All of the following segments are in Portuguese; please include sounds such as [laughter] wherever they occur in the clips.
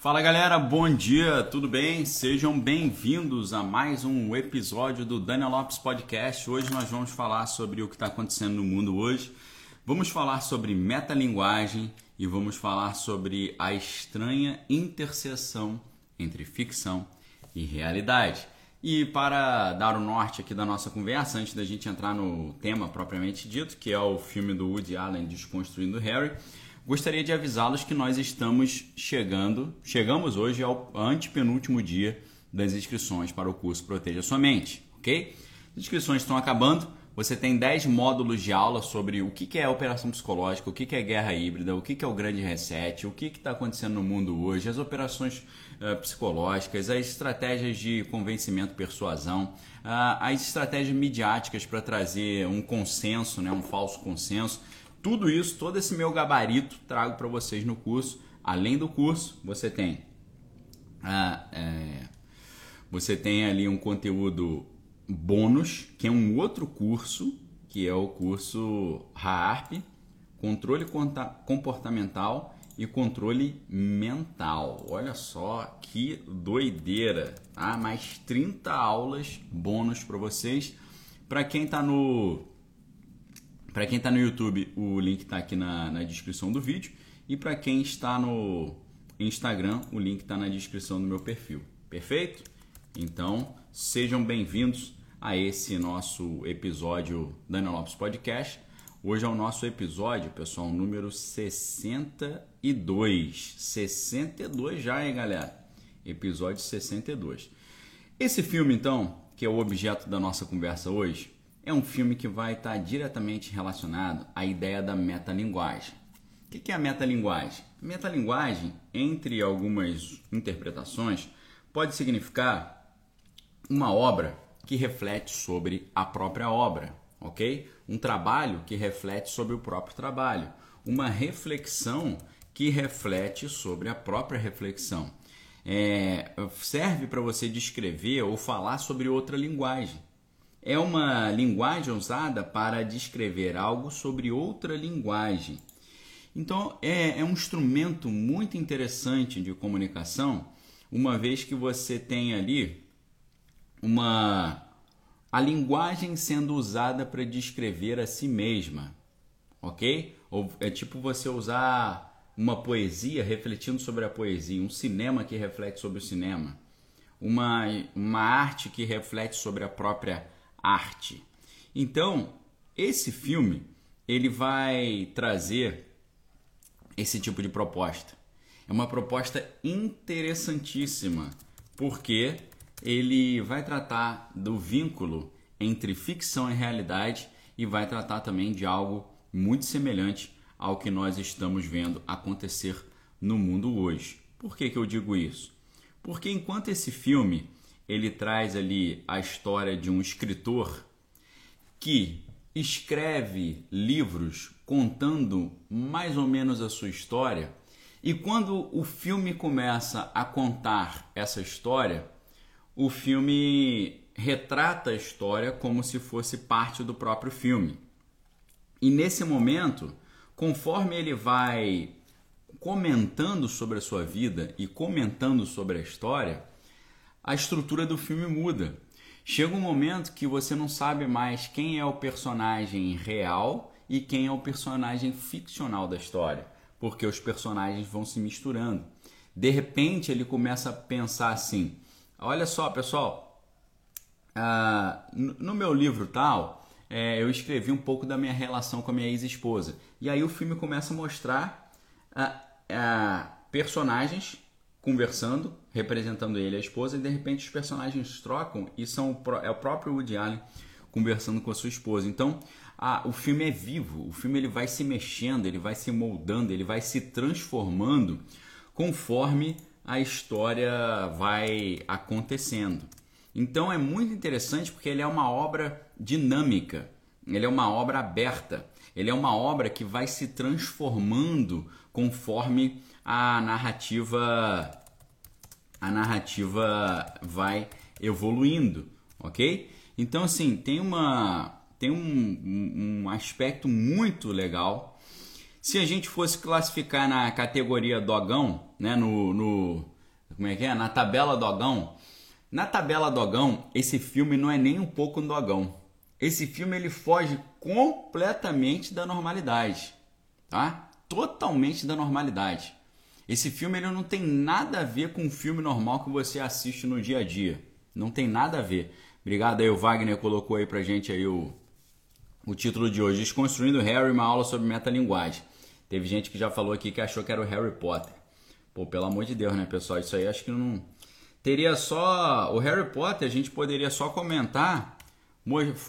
Fala galera, bom dia, tudo bem? Sejam bem-vindos a mais um episódio do Daniel Lopes Podcast. Hoje nós vamos falar sobre o que está acontecendo no mundo hoje. Vamos falar sobre metalinguagem e vamos falar sobre a estranha interseção entre ficção e realidade. E para dar o norte aqui da nossa conversa, antes da gente entrar no tema propriamente dito, que é o filme do Woody Allen Desconstruindo Harry, gostaria de avisá-los que nós estamos chegando, chegamos hoje ao antepenúltimo dia das inscrições para o curso Proteja Sua Mente, ok? As inscrições estão acabando, você tem 10 módulos de aula sobre o que é operação psicológica, o que é guerra híbrida, o que é o grande reset, o que está acontecendo no mundo hoje, as operações uh, psicológicas, as estratégias de convencimento, persuasão, uh, as estratégias midiáticas para trazer um consenso, né, um falso consenso. Tudo isso, todo esse meu gabarito trago para vocês no curso. Além do curso, você tem, uh, é, você tem ali um conteúdo bônus, que é um outro curso, que é o curso RAARP, Controle Comportamental e Controle Mental. Olha só que doideira, tá? Mais 30 aulas bônus para vocês. Para quem está no para quem está no YouTube, o link está aqui na, na descrição do vídeo. E para quem está no Instagram, o link está na descrição do meu perfil. Perfeito? Então, sejam bem-vindos a esse nosso episódio Daniel Lopes Podcast. Hoje é o nosso episódio, pessoal, número 62. 62 já, hein, galera? Episódio 62. Esse filme, então, que é o objeto da nossa conversa hoje, é um filme que vai estar diretamente relacionado à ideia da metalinguagem. O que é a metalinguagem? A metalinguagem, entre algumas interpretações, pode significar uma obra que reflete sobre a própria obra, ok? Um trabalho que reflete sobre o próprio trabalho, uma reflexão que reflete sobre a própria reflexão. É, serve para você descrever ou falar sobre outra linguagem. É uma linguagem usada para descrever algo sobre outra linguagem. Então, é, é um instrumento muito interessante de comunicação, uma vez que você tem ali uma a linguagem sendo usada para descrever a si mesma, ok? Ou é tipo você usar uma poesia refletindo sobre a poesia, um cinema que reflete sobre o cinema, uma, uma arte que reflete sobre a própria arte. Então, esse filme ele vai trazer esse tipo de proposta. É uma proposta interessantíssima, porque ele vai tratar do vínculo entre ficção e realidade e vai tratar também de algo muito semelhante ao que nós estamos vendo acontecer no mundo hoje. Por que, que eu digo isso? Porque enquanto esse filme ele traz ali a história de um escritor que escreve livros contando mais ou menos a sua história, e quando o filme começa a contar essa história, o filme retrata a história como se fosse parte do próprio filme. E nesse momento, conforme ele vai comentando sobre a sua vida e comentando sobre a história, a estrutura do filme muda. Chega um momento que você não sabe mais quem é o personagem real e quem é o personagem ficcional da história, porque os personagens vão se misturando. De repente, ele começa a pensar assim: Olha só, pessoal, ah, no meu livro tal, é, eu escrevi um pouco da minha relação com a minha ex-esposa. E aí o filme começa a mostrar ah, ah, personagens conversando, representando ele e a esposa, e de repente os personagens trocam e são é o próprio Woody Allen conversando com a sua esposa. Então, o filme é vivo, o filme ele vai se mexendo, ele vai se moldando, ele vai se transformando conforme a história vai acontecendo. Então é muito interessante porque ele é uma obra dinâmica, ele é uma obra aberta, ele é uma obra que vai se transformando conforme a narrativa a narrativa vai evoluindo, ok? Então assim tem uma tem um, um aspecto muito legal Se a gente fosse classificar na categoria dogão, né, no, no como é que é? Na tabela dogão, na tabela dogão, esse filme não é nem um pouco dogão. Esse filme ele foge completamente da normalidade, tá? Totalmente da normalidade. Esse filme ele não tem nada a ver com um filme normal que você assiste no dia a dia. Não tem nada a ver. Obrigado aí, o Wagner colocou aí pra gente aí o, o título de hoje, Desconstruindo Harry, uma aula sobre metalinguagem. Teve gente que já falou aqui que achou que era o Harry Potter. Pô, pelo amor de Deus, né, pessoal? Isso aí acho que não. Teria só. O Harry Potter, a gente poderia só comentar,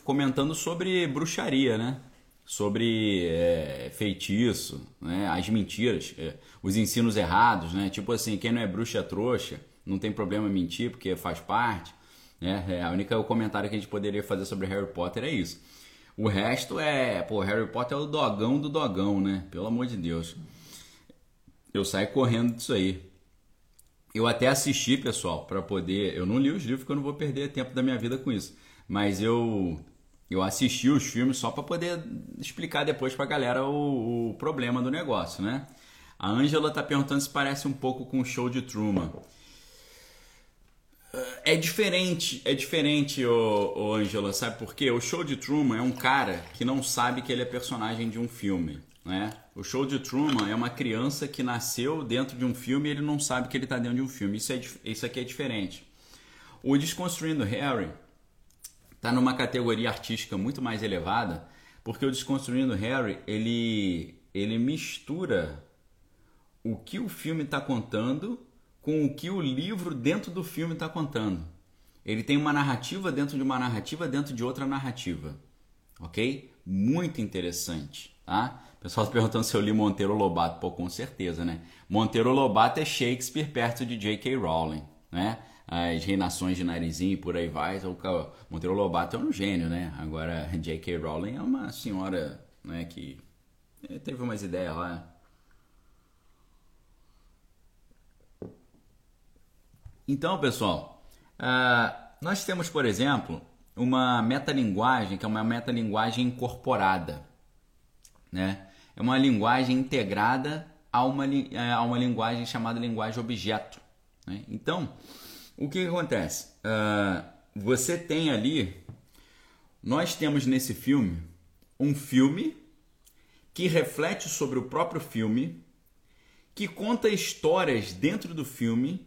comentando sobre bruxaria, né? Sobre é, feitiço, né? as mentiras, é, os ensinos errados, né? Tipo assim, quem não é bruxa é trouxa, não tem problema mentir porque faz parte. Né? É, a única comentário que a gente poderia fazer sobre Harry Potter é isso. O resto é, pô, Harry Potter é o dogão do dogão, né? Pelo amor de Deus. Eu saio correndo disso aí. Eu até assisti, pessoal, para poder. Eu não li os livros porque eu não vou perder tempo da minha vida com isso. Mas eu eu assisti os filmes só para poder explicar depois para a galera o, o, problema do negócio, né? A Angela tá perguntando se parece um pouco com o show de Truman. É diferente, é diferente, ô, ô Angela, sabe por quê? O show de Truman é um cara que não sabe que ele é personagem de um filme, né? O show de Truman é uma criança que nasceu dentro de um filme e ele não sabe que ele está dentro de um filme. Isso, é, isso aqui é diferente. O Desconstruindo Harry está numa categoria artística muito mais elevada, porque o Desconstruindo Harry ele, ele mistura o que o filme está contando com o que o livro dentro do filme está contando. Ele tem uma narrativa dentro de uma narrativa dentro de outra narrativa. Ok? Muito interessante. Tá? O pessoal está perguntando se eu li Monteiro Lobato. Pô, com certeza, né? Monteiro Lobato é Shakespeare perto de J.K. Rowling, né? As reinações de narizinho e por aí vai. Então, Monteiro Lobato é um gênio, né? Agora, [laughs] J.K. Rowling é uma senhora né, que eh, teve umas ideias lá Então, pessoal, uh, nós temos, por exemplo, uma metalinguagem que é uma metalinguagem incorporada. Né? É uma linguagem integrada a uma, é, a uma linguagem chamada linguagem objeto. Né? Então, o que, que acontece? Uh, você tem ali, nós temos nesse filme um filme que reflete sobre o próprio filme, que conta histórias dentro do filme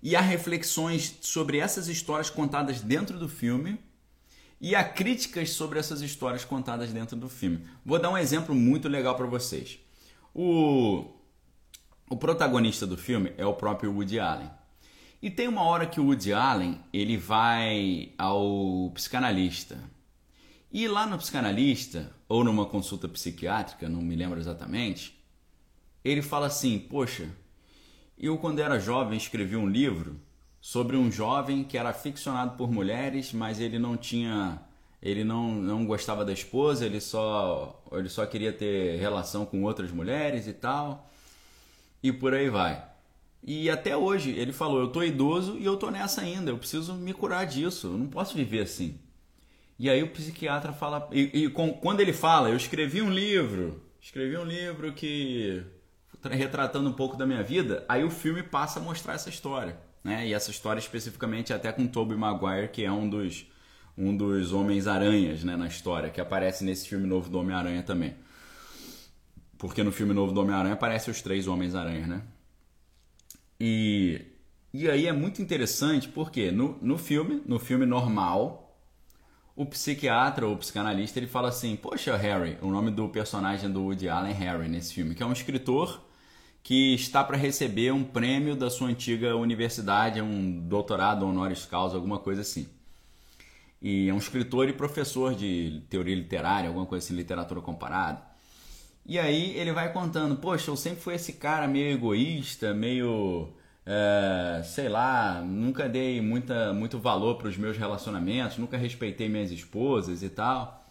e há reflexões sobre essas histórias contadas dentro do filme e há críticas sobre essas histórias contadas dentro do filme. Vou dar um exemplo muito legal para vocês. O, o protagonista do filme é o próprio Woody Allen. E tem uma hora que o Woody Allen ele vai ao psicanalista. E lá no psicanalista, ou numa consulta psiquiátrica, não me lembro exatamente, ele fala assim: Poxa, eu, quando era jovem, escrevi um livro sobre um jovem que era ficcionado por mulheres, mas ele não tinha. Ele não, não gostava da esposa, ele só, ele só queria ter relação com outras mulheres e tal. E por aí vai. E até hoje ele falou: Eu tô idoso e eu tô nessa ainda, eu preciso me curar disso, eu não posso viver assim. E aí o psiquiatra fala. E, e com, quando ele fala, eu escrevi um livro, escrevi um livro que retratando um pouco da minha vida, aí o filme passa a mostrar essa história. Né? E essa história especificamente até com Tobey Maguire, que é um dos, um dos Homens-Aranhas né, na história, que aparece nesse filme novo do Homem-Aranha também. Porque no filme novo do Homem-Aranha aparecem os três Homens-Aranhas, né? E, e aí é muito interessante porque no, no filme, no filme normal, o psiquiatra ou psicanalista ele fala assim: Poxa, Harry, o nome do personagem do Woody Allen é Harry nesse filme, que é um escritor que está para receber um prêmio da sua antiga universidade, um doutorado honoris causa, alguma coisa assim. E é um escritor e professor de teoria literária, alguma coisa assim, literatura comparada. E aí ele vai contando, poxa, eu sempre fui esse cara meio egoísta, meio, é, sei lá, nunca dei muita, muito valor para os meus relacionamentos, nunca respeitei minhas esposas e tal.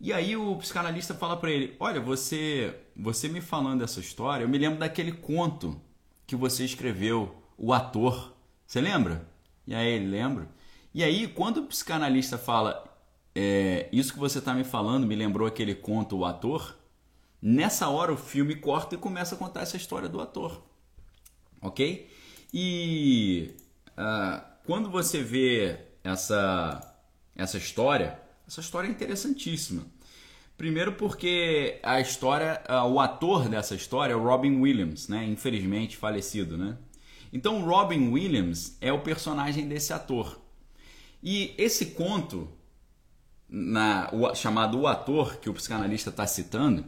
E aí o psicanalista fala para ele: "Olha, você, você me falando essa história, eu me lembro daquele conto que você escreveu, o ator. Você lembra?" E aí ele lembra. E aí quando o psicanalista fala: é, "Isso que você está me falando me lembrou aquele conto, o ator", Nessa hora o filme corta e começa a contar essa história do ator, ok? E uh, quando você vê essa essa história, essa história é interessantíssima. Primeiro porque a história, uh, o ator dessa história é o Robin Williams, né? Infelizmente falecido, né? Então Robin Williams é o personagem desse ator. E esse conto, na, o, chamado O Ator, que o psicanalista está citando,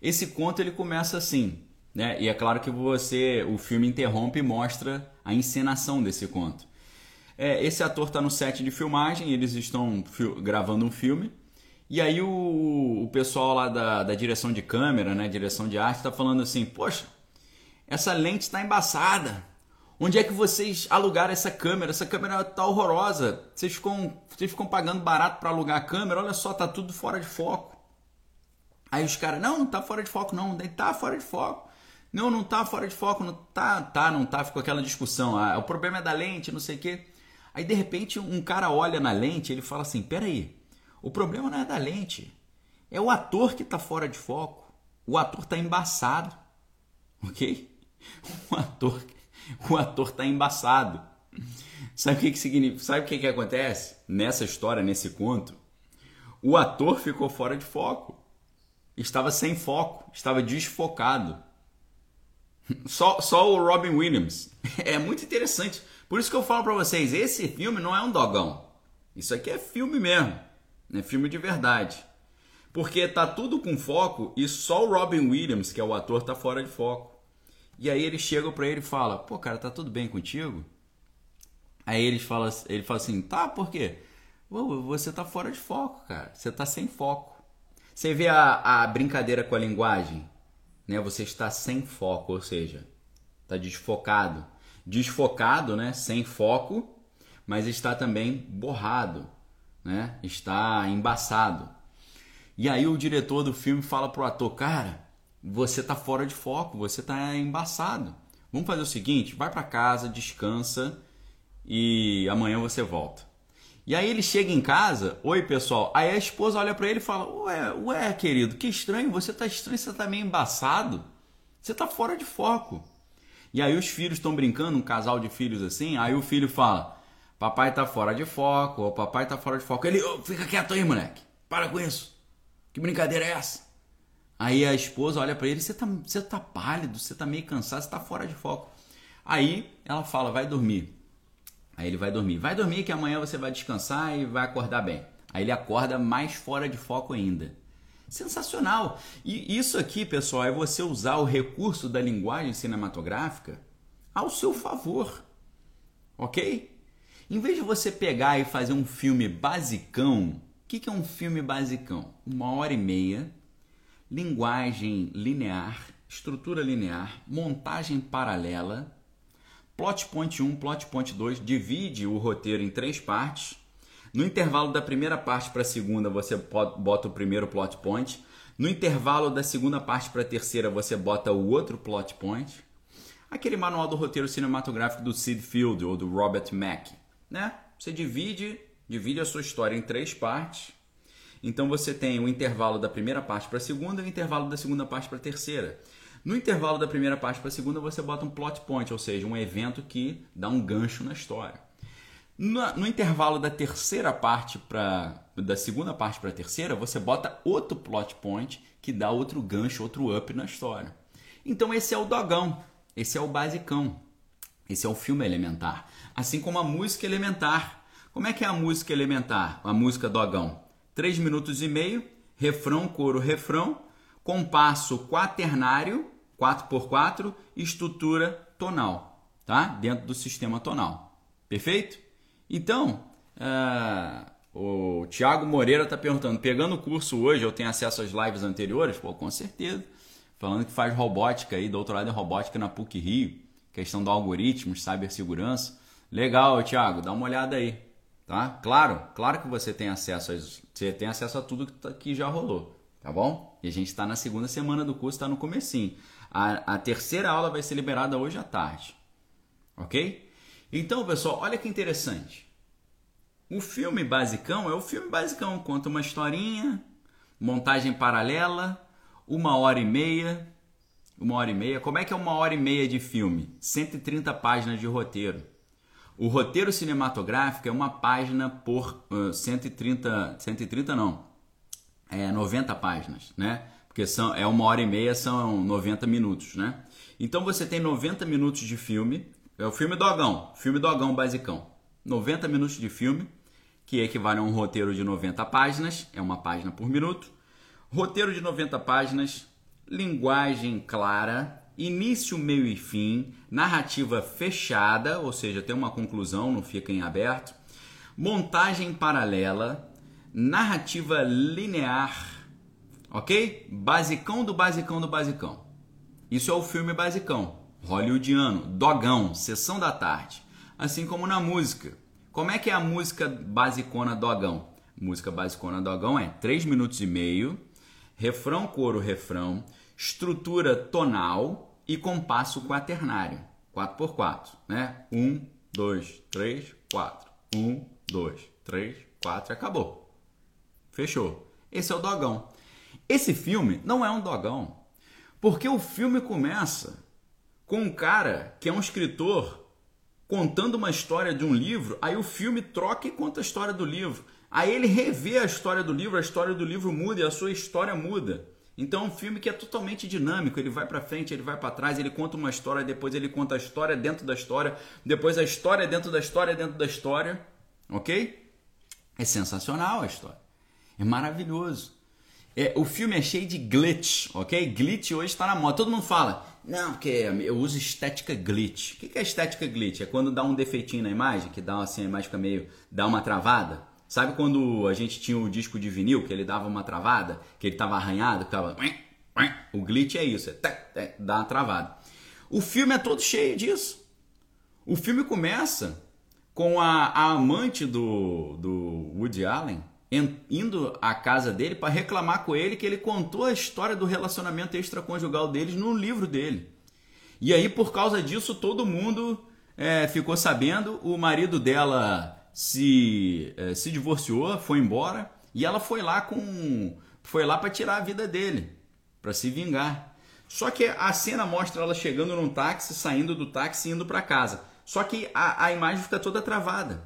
esse conto ele começa assim, né? E é claro que você, o filme interrompe e mostra a encenação desse conto. É, esse ator está no set de filmagem, eles estão gravando um filme. E aí o, o pessoal lá da, da direção de câmera, né, direção de arte, está falando assim, poxa, essa lente está embaçada. Onde é que vocês alugaram essa câmera? Essa câmera tá horrorosa. Vocês ficam, vocês ficam pagando barato para alugar a câmera. Olha só, tá tudo fora de foco. Aí os caras, não, não tá fora de foco, não. Tá fora de foco. Não, não tá fora de foco, não tá, tá, não tá. Ficou aquela discussão. Ah, o problema é da lente, não sei o quê. Aí de repente um cara olha na lente ele fala assim: peraí, o problema não é da lente. É o ator que tá fora de foco. O ator tá embaçado. [laughs] Ok? O ator o ator está embaçado. Sabe o que, que significa? Sabe o que, que acontece nessa história, nesse conto? O ator ficou fora de foco. Estava sem foco, estava desfocado. Só, só o Robin Williams. É muito interessante. Por isso que eu falo para vocês, esse filme não é um dogão. Isso aqui é filme mesmo. É filme de verdade. Porque tá tudo com foco e só o Robin Williams, que é o ator, tá fora de foco. E aí eles chegam para ele e fala: "Pô, cara, tá tudo bem contigo?" Aí eles fala, ele fala assim: "Tá, por quê?" você tá fora de foco, cara. Você tá sem foco. Você vê a, a brincadeira com a linguagem, né? Você está sem foco, ou seja, tá desfocado. Desfocado, né? Sem foco, mas está também borrado, né? Está embaçado. E aí o diretor do filme fala pro ator, cara, você está fora de foco, você está embaçado. Vamos fazer o seguinte: vai para casa, descansa e amanhã você volta. E aí ele chega em casa, oi pessoal. Aí a esposa olha para ele e fala: Ué, ué, querido, que estranho, você tá estranho, você tá meio embaçado, você tá fora de foco. E aí os filhos estão brincando, um casal de filhos assim. Aí o filho fala: Papai tá fora de foco, o papai tá fora de foco. Ele, oh, fica quieto aí, moleque, para com isso. Que brincadeira é essa? Aí a esposa olha para ele, você tá, tá pálido, você tá meio cansado, você tá fora de foco. Aí ela fala, vai dormir. Aí ele vai dormir. Vai dormir que amanhã você vai descansar e vai acordar bem. Aí ele acorda mais fora de foco ainda. Sensacional! E isso aqui, pessoal, é você usar o recurso da linguagem cinematográfica ao seu favor. Ok? Em vez de você pegar e fazer um filme basicão, o que, que é um filme basicão? Uma hora e meia linguagem linear, estrutura linear, montagem paralela, plot point 1, plot point 2, divide o roteiro em três partes. No intervalo da primeira parte para a segunda, você bota o primeiro plot point. No intervalo da segunda parte para a terceira, você bota o outro plot point. Aquele manual do roteiro cinematográfico do Sid Field ou do Robert Mack, né? Você divide, divide a sua história em três partes então você tem o intervalo da primeira parte para a segunda e o intervalo da segunda parte para a terceira. No intervalo da primeira parte para a segunda, você bota um plot point, ou seja, um evento que dá um gancho na história. No, no intervalo da terceira parte para da segunda parte para a terceira, você bota outro plot point que dá outro gancho, outro up na história. Então esse é o dogão, esse é o basicão, esse é o filme elementar, assim como a música elementar. Como é que é a música elementar, a música dogão? 3 minutos e meio, refrão, coro, refrão, compasso quaternário, 4x4, estrutura tonal, tá? Dentro do sistema tonal. Perfeito? Então, uh, o Tiago Moreira está perguntando, pegando o curso hoje, eu tenho acesso às lives anteriores? Pô, com certeza. Falando que faz robótica aí, doutorado em robótica na PUC Rio, questão do algoritmos, cibersegurança. Legal, Tiago, dá uma olhada aí. Tá? Claro, claro que você tem acesso a, você tem acesso a tudo que, tá, que já rolou, tá bom? E a gente está na segunda semana do curso, está no comecinho. A, a terceira aula vai ser liberada hoje à tarde, ok? Então, pessoal, olha que interessante. O filme basicão é o filme basicão, conta uma historinha, montagem paralela. uma hora e meia. Uma hora e meia. Como é que é uma hora e meia de filme? 130 páginas de roteiro. O roteiro cinematográfico é uma página por uh, 130, 130 não, é 90 páginas, né? Porque são, é uma hora e meia, são 90 minutos, né? Então você tem 90 minutos de filme, é o filme Dogão, filme Dogão basicão. 90 minutos de filme, que equivale a um roteiro de 90 páginas, é uma página por minuto. Roteiro de 90 páginas, linguagem clara, início, meio e fim, narrativa fechada, ou seja, tem uma conclusão, não fica em aberto, montagem paralela, narrativa linear, ok? Basicão do basicão do basicão. Isso é o filme basicão, hollywoodiano, dogão, sessão da tarde. Assim como na música. Como é que é a música basicona dogão? Música basicona dogão é 3 minutos e meio, refrão, coro, refrão, estrutura tonal, e compasso quaternário, 4 por 4, né? 1, 2, 3, 4. 1, 2, 3, 4 acabou. Fechou. Esse é o dogão. Esse filme não é um dogão, porque o filme começa com um cara que é um escritor contando uma história de um livro, aí o filme troca e conta a história do livro. Aí ele revê a história do livro, a história do livro muda e a sua história muda. Então é um filme que é totalmente dinâmico, ele vai para frente, ele vai para trás, ele conta uma história, depois ele conta a história dentro da história, depois a história dentro da história dentro da história, OK? É sensacional a história. É maravilhoso. É, o filme é cheio de glitch, ok? Glitch hoje está na moda. Todo mundo fala, não, porque eu uso estética glitch. O que é estética glitch? É quando dá um defeitinho na imagem, que dá assim, a imagem fica meio. dá uma travada. Sabe quando a gente tinha o disco de vinil, que ele dava uma travada, que ele estava arranhado, que tava... O glitch é isso, é dá uma travada. O filme é todo cheio disso. O filme começa com a, a amante do, do Woody Allen indo à casa dele para reclamar com ele que ele contou a história do relacionamento extraconjugal deles no livro dele. E aí, por causa disso, todo mundo é, ficou sabendo. O marido dela se, é, se divorciou, foi embora e ela foi lá com foi lá para tirar a vida dele, para se vingar. Só que a cena mostra ela chegando num táxi, saindo do táxi e indo para casa. Só que a, a imagem fica toda travada.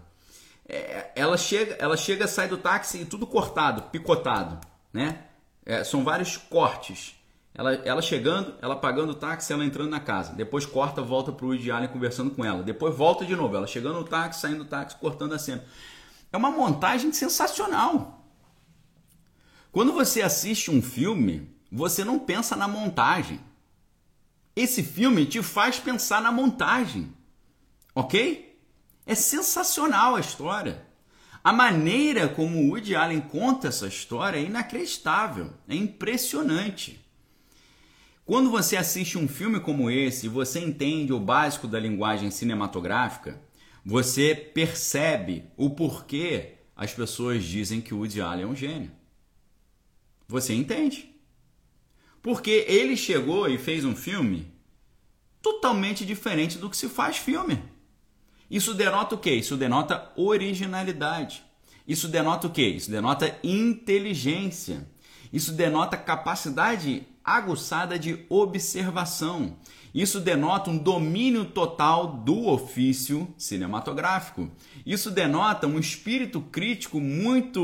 É, ela chega, ela chega, sai do táxi e tudo cortado, picotado, né? É, são vários cortes. Ela, ela chegando, ela pagando o táxi, ela entrando na casa. Depois corta, volta para o Woody Allen conversando com ela. Depois volta de novo, ela chegando no táxi, saindo do táxi, cortando a cena. É uma montagem sensacional. Quando você assiste um filme, você não pensa na montagem. Esse filme te faz pensar na montagem. Ok? É sensacional a história. A maneira como o Woody Allen conta essa história é inacreditável, é impressionante. Quando você assiste um filme como esse e você entende o básico da linguagem cinematográfica, você percebe o porquê as pessoas dizem que o Woody Allen é um gênio. Você entende. Porque ele chegou e fez um filme totalmente diferente do que se faz filme. Isso denota o quê? Isso denota originalidade. Isso denota o quê? Isso denota inteligência. Isso denota capacidade aguçada de observação. Isso denota um domínio total do ofício cinematográfico. Isso denota um espírito crítico muito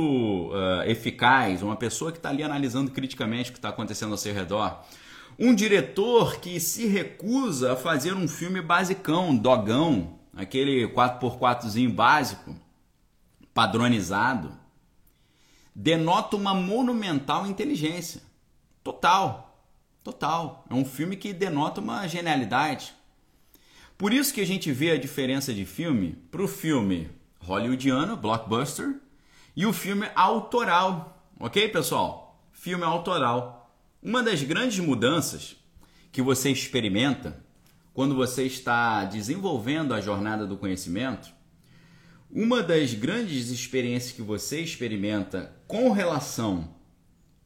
uh, eficaz, uma pessoa que está ali analisando criticamente o que está acontecendo ao seu redor. Um diretor que se recusa a fazer um filme basicão, dogão, aquele 4x4zinho básico, padronizado, denota uma monumental inteligência. Total. Total. É um filme que denota uma genialidade. Por isso que a gente vê a diferença de filme para o filme hollywoodiano, blockbuster, e o filme autoral. Ok, pessoal? Filme autoral. Uma das grandes mudanças que você experimenta quando você está desenvolvendo a jornada do conhecimento, uma das grandes experiências que você experimenta com relação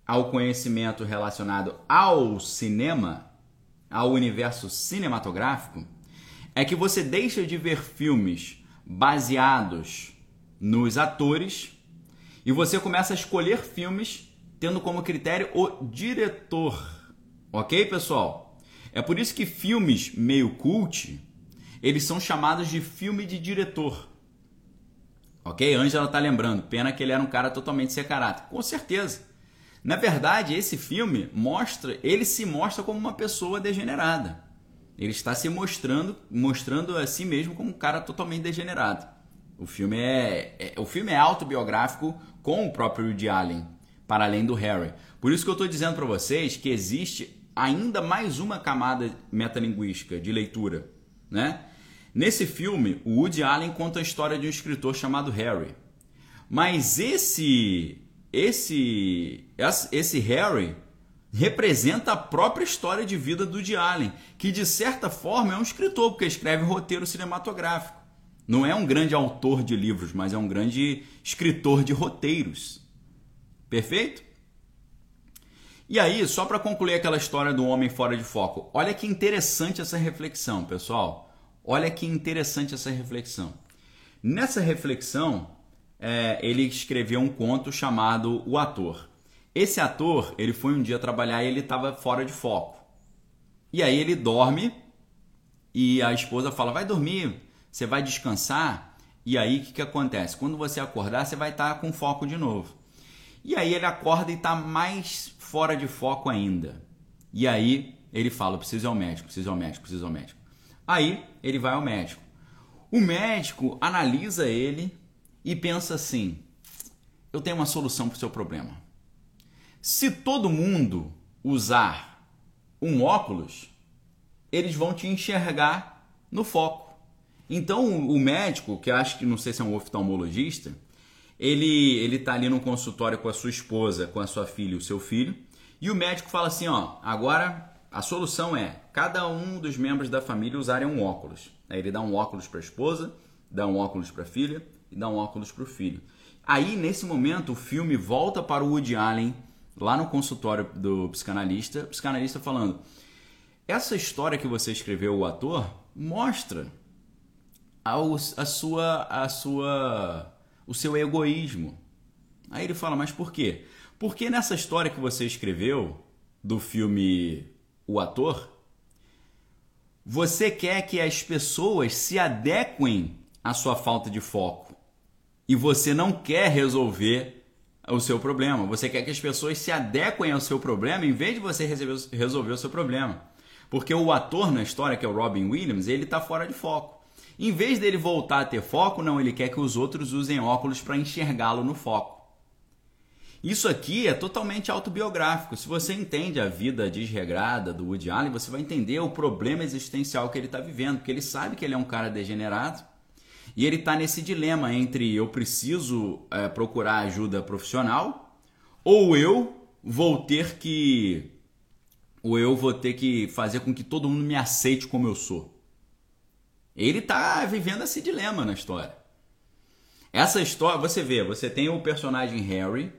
ao conhecimento relacionado ao cinema, ao universo cinematográfico, é que você deixa de ver filmes baseados nos atores e você começa a escolher filmes tendo como critério o diretor, Ok, pessoal? É por isso que filmes meio cult, eles são chamados de filme de diretor. Ok? Angela tá lembrando. Pena que ele era um cara totalmente sem caráter. Com certeza. Na verdade, esse filme mostra, ele se mostra como uma pessoa degenerada. Ele está se mostrando, mostrando a si mesmo como um cara totalmente degenerado. O filme é, é o filme é autobiográfico com o próprio Woody Allen, para além do Harry. Por isso que eu estou dizendo para vocês que existe ainda mais uma camada metalinguística de leitura, né? Nesse filme, o Woody Allen conta a história de um escritor chamado Harry. Mas esse esse esse Harry representa a própria história de vida do Woody Allen, que de certa forma é um escritor, porque escreve roteiro cinematográfico. Não é um grande autor de livros, mas é um grande escritor de roteiros. Perfeito? E aí, só para concluir aquela história do homem fora de foco, olha que interessante essa reflexão, pessoal. Olha que interessante essa reflexão. Nessa reflexão, é, ele escreveu um conto chamado O Ator. Esse ator, ele foi um dia trabalhar e ele estava fora de foco. E aí ele dorme e a esposa fala: vai dormir, você vai descansar. E aí o que, que acontece? Quando você acordar, você vai estar tá com foco de novo. E aí ele acorda e está mais fora de foco ainda. E aí ele fala: preciso ir ao médico, preciso ir ao médico, preciso ir ao médico. Aí ele vai ao médico. O médico analisa ele e pensa assim: eu tenho uma solução para o seu problema. Se todo mundo usar um óculos, eles vão te enxergar no foco. Então o médico, que acho que não sei se é um oftalmologista, ele ele tá ali no consultório com a sua esposa, com a sua filha o seu filho, e o médico fala assim, ó, agora a solução é cada um dos membros da família usarem um óculos. Aí ele dá um óculos para a esposa, dá um óculos para a filha e dá um óculos para o filho. Aí, nesse momento, o filme volta para o Woody Allen, lá no consultório do psicanalista, o psicanalista falando: essa história que você escreveu, o ator, mostra a, a sua, a sua, o seu egoísmo. Aí ele fala: mas por quê? Porque nessa história que você escreveu do filme o ator, você quer que as pessoas se adequem à sua falta de foco. E você não quer resolver o seu problema. Você quer que as pessoas se adequem ao seu problema em vez de você resolver o seu problema. Porque o ator na história, que é o Robin Williams, ele está fora de foco. Em vez dele voltar a ter foco, não, ele quer que os outros usem óculos para enxergá-lo no foco. Isso aqui é totalmente autobiográfico. Se você entende a vida desregrada do Woody Allen, você vai entender o problema existencial que ele está vivendo, porque ele sabe que ele é um cara degenerado e ele está nesse dilema entre eu preciso é, procurar ajuda profissional ou eu vou ter que ou eu vou ter que fazer com que todo mundo me aceite como eu sou. Ele está vivendo esse dilema na história. Essa história, você vê, você tem o personagem Harry,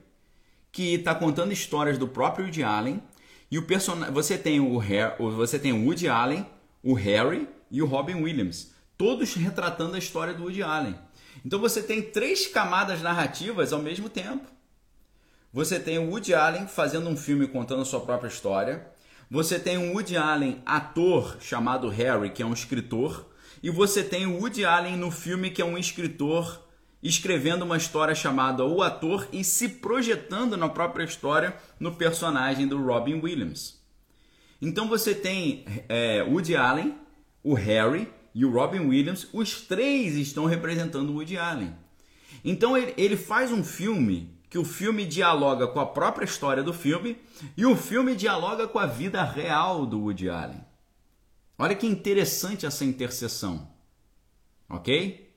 que está contando histórias do próprio Woody Allen e o você tem o Harry, você tem o Woody Allen, o Harry e o Robin Williams, todos retratando a história do Woody Allen. Então você tem três camadas narrativas ao mesmo tempo. Você tem o Woody Allen fazendo um filme contando a sua própria história. Você tem um Woody Allen ator chamado Harry, que é um escritor, e você tem o Woody Allen no filme que é um escritor escrevendo uma história chamada O Ator e se projetando na própria história no personagem do Robin Williams. Então você tem é, Woody Allen, o Harry e o Robin Williams, os três estão representando o Woody Allen. Então ele, ele faz um filme que o filme dialoga com a própria história do filme e o filme dialoga com a vida real do Woody Allen. Olha que interessante essa interseção. Ok?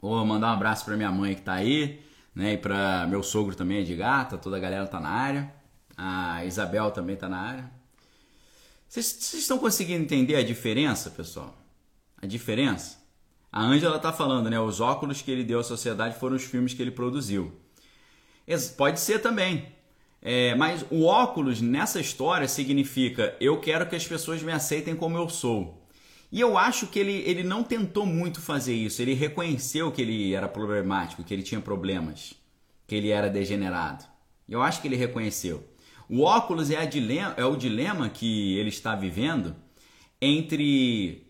Vou mandar um abraço para minha mãe que tá aí, né? E para meu sogro também, de gata, toda a galera tá na área. A Isabel também tá na área. Vocês estão conseguindo entender a diferença, pessoal? A diferença? A Ângela tá falando, né? Os óculos que ele deu à sociedade foram os filmes que ele produziu. Pode ser também. É, mas o óculos nessa história significa eu quero que as pessoas me aceitem como eu sou. E eu acho que ele, ele não tentou muito fazer isso. Ele reconheceu que ele era problemático, que ele tinha problemas, que ele era degenerado. Eu acho que ele reconheceu. O óculos é, dilema, é o dilema que ele está vivendo entre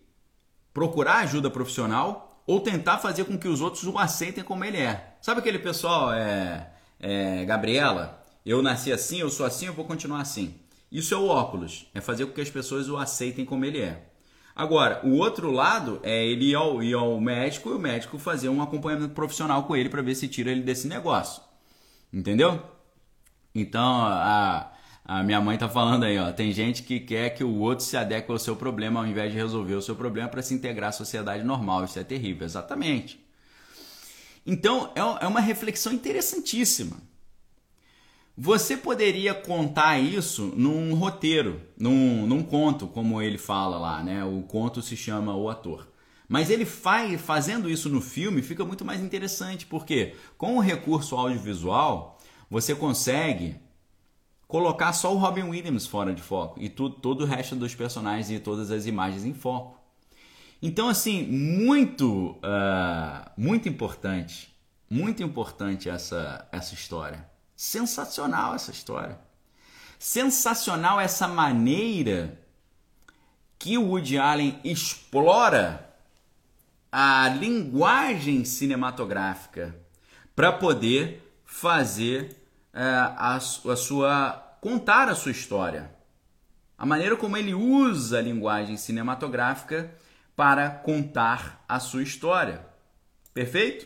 procurar ajuda profissional ou tentar fazer com que os outros o aceitem como ele é. Sabe aquele pessoal, é, é, Gabriela, eu nasci assim, eu sou assim, eu vou continuar assim. Isso é o óculos, é fazer com que as pessoas o aceitem como ele é. Agora, o outro lado é ele ir ao, ir ao médico e o médico fazer um acompanhamento profissional com ele para ver se tira ele desse negócio. Entendeu? Então, a, a minha mãe tá falando aí, ó, tem gente que quer que o outro se adeque ao seu problema ao invés de resolver o seu problema para se integrar à sociedade normal. Isso é terrível, exatamente. Então, é, é uma reflexão interessantíssima. Você poderia contar isso num roteiro, num, num conto, como ele fala lá, né? O conto se chama O Ator. Mas ele faz, fazendo isso no filme fica muito mais interessante, porque com o recurso audiovisual você consegue colocar só o Robin Williams fora de foco e tudo, todo o resto dos personagens e todas as imagens em foco. Então, assim, muito, uh, muito importante, muito importante essa, essa história. Sensacional essa história. Sensacional essa maneira que o Woody Allen explora a linguagem cinematográfica para poder fazer é, a, a sua contar a sua história. A maneira como ele usa a linguagem cinematográfica para contar a sua história. Perfeito?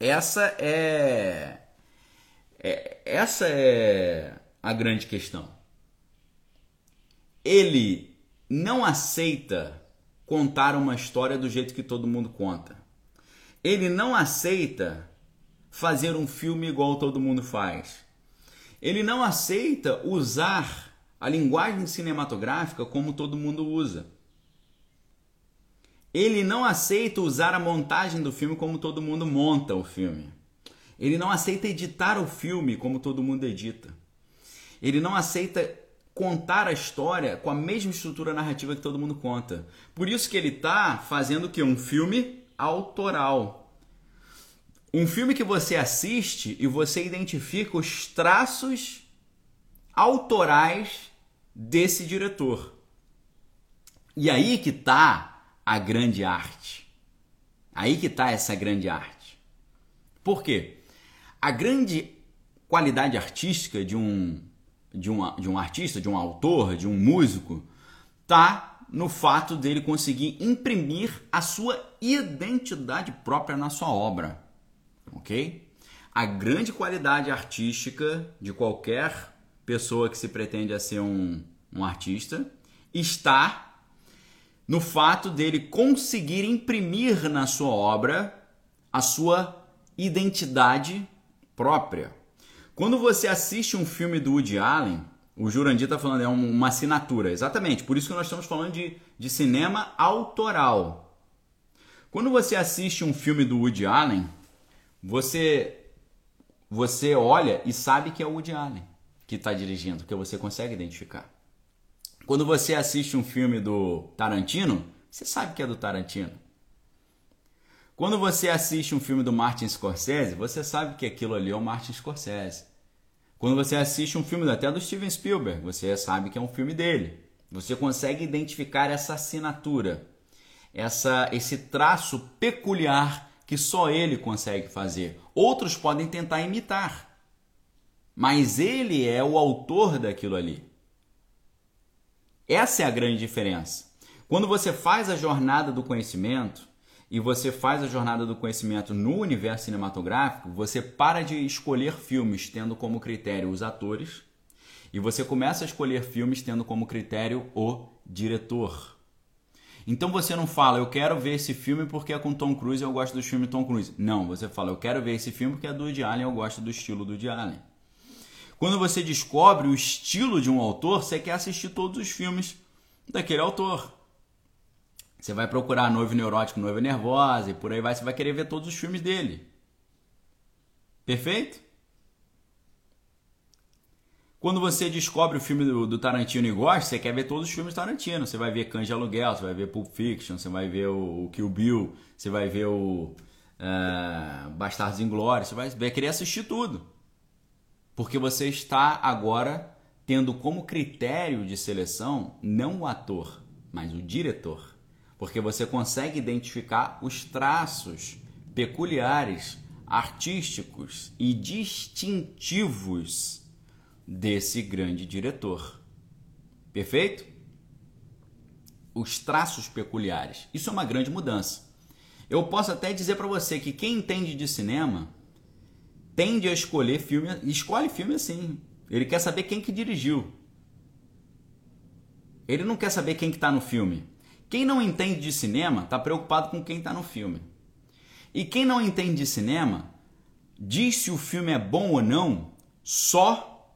Essa é é, essa é a grande questão. Ele não aceita contar uma história do jeito que todo mundo conta. Ele não aceita fazer um filme igual todo mundo faz. Ele não aceita usar a linguagem cinematográfica como todo mundo usa. Ele não aceita usar a montagem do filme como todo mundo monta o filme. Ele não aceita editar o filme como todo mundo edita. Ele não aceita contar a história com a mesma estrutura narrativa que todo mundo conta. Por isso que ele está fazendo que? Um filme autoral. Um filme que você assiste e você identifica os traços autorais desse diretor. E aí que está a grande arte. Aí que está essa grande arte. Por quê? A grande qualidade artística de um, de, um, de um artista, de um autor, de um músico, tá no fato dele conseguir imprimir a sua identidade própria na sua obra, ok? A grande qualidade artística de qualquer pessoa que se pretende a ser um, um artista está no fato dele conseguir imprimir na sua obra a sua identidade própria. Quando você assiste um filme do Woody Allen, o Jurandir está falando, é uma assinatura. Exatamente, por isso que nós estamos falando de, de cinema autoral. Quando você assiste um filme do Woody Allen, você, você olha e sabe que é o Woody Allen que está dirigindo, porque você consegue identificar. Quando você assiste um filme do Tarantino, você sabe que é do Tarantino. Quando você assiste um filme do Martin Scorsese, você sabe que aquilo ali é o Martin Scorsese. Quando você assiste um filme até do Steven Spielberg, você sabe que é um filme dele. Você consegue identificar essa assinatura, essa, esse traço peculiar que só ele consegue fazer. Outros podem tentar imitar, mas ele é o autor daquilo ali. Essa é a grande diferença. Quando você faz a jornada do conhecimento, e você faz a jornada do conhecimento no universo cinematográfico, você para de escolher filmes tendo como critério os atores e você começa a escolher filmes tendo como critério o diretor. Então você não fala, eu quero ver esse filme porque é com Tom Cruise e eu gosto do filme Tom Cruise. Não, você fala, eu quero ver esse filme porque é do Woody Allen, eu gosto do estilo do Woody Allen. Quando você descobre o estilo de um autor, você quer assistir todos os filmes daquele autor. Você vai procurar noivo neurótico, noiva nervosa e por aí vai, você vai querer ver todos os filmes dele. Perfeito? Quando você descobre o filme do, do, Tarantino e gosta, você quer ver todos os filmes do Tarantino. Você vai ver Cães de Aluguel, você vai ver Pulp Fiction, você vai ver o, o Kill Bill, você vai ver o uh, Bastardos Inglórios, você vai, vai querer assistir tudo. Porque você está agora tendo como critério de seleção não o ator, mas o diretor. Porque você consegue identificar os traços peculiares, artísticos e distintivos desse grande diretor. Perfeito? Os traços peculiares. Isso é uma grande mudança. Eu posso até dizer para você que quem entende de cinema tende a escolher filme, escolhe filme assim. Ele quer saber quem que dirigiu. Ele não quer saber quem que está no filme. Quem não entende de cinema está preocupado com quem está no filme. E quem não entende de cinema diz se o filme é bom ou não só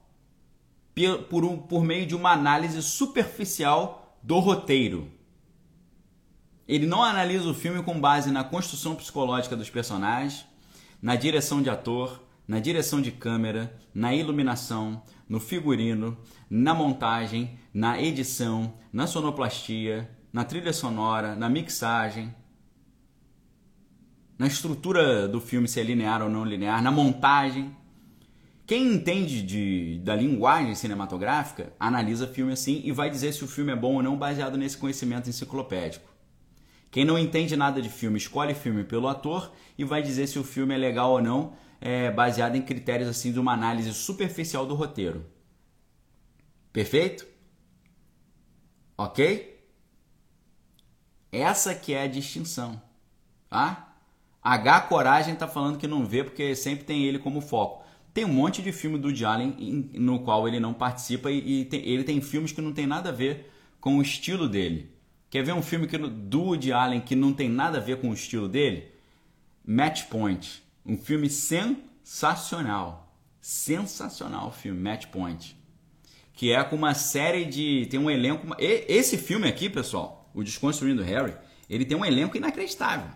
por, um, por meio de uma análise superficial do roteiro. Ele não analisa o filme com base na construção psicológica dos personagens, na direção de ator, na direção de câmera, na iluminação, no figurino, na montagem, na edição, na sonoplastia, na trilha sonora, na mixagem, na estrutura do filme, se é linear ou não linear, na montagem. Quem entende de, da linguagem cinematográfica analisa filme assim e vai dizer se o filme é bom ou não baseado nesse conhecimento enciclopédico. Quem não entende nada de filme escolhe filme pelo ator e vai dizer se o filme é legal ou não, é, baseado em critérios assim de uma análise superficial do roteiro. Perfeito? Ok? Essa que é a distinção, tá? H Coragem está falando que não vê porque sempre tem ele como foco. Tem um monte de filme do Allen no qual ele não participa e, tem, ele tem filmes que não tem nada a ver com o estilo dele. Quer ver um filme que, do Woody Allen que não tem nada a ver com o estilo dele? Match Point. Um filme sensacional. Sensacional o filme, Match Point. Que é com uma série de. Tem um elenco. Esse filme aqui, pessoal, o Desconstruindo Harry, ele tem um elenco inacreditável.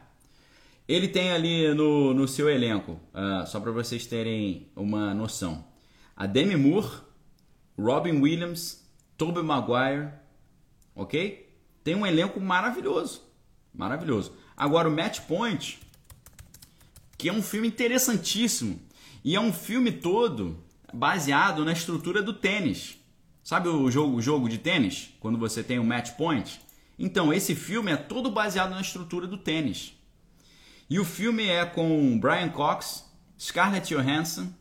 Ele tem ali no, no seu elenco, uh, só para vocês terem uma noção, a Demi Moore, Robin Williams, Tobey Maguire, ok? Tem um elenco maravilhoso, maravilhoso. Agora o Match Point, que é um filme interessantíssimo e é um filme todo baseado na estrutura do tênis. Sabe o jogo, o jogo de tênis? Quando você tem um match point? Então, esse filme é todo baseado na estrutura do tênis. E o filme é com Brian Cox, Scarlett Johansson,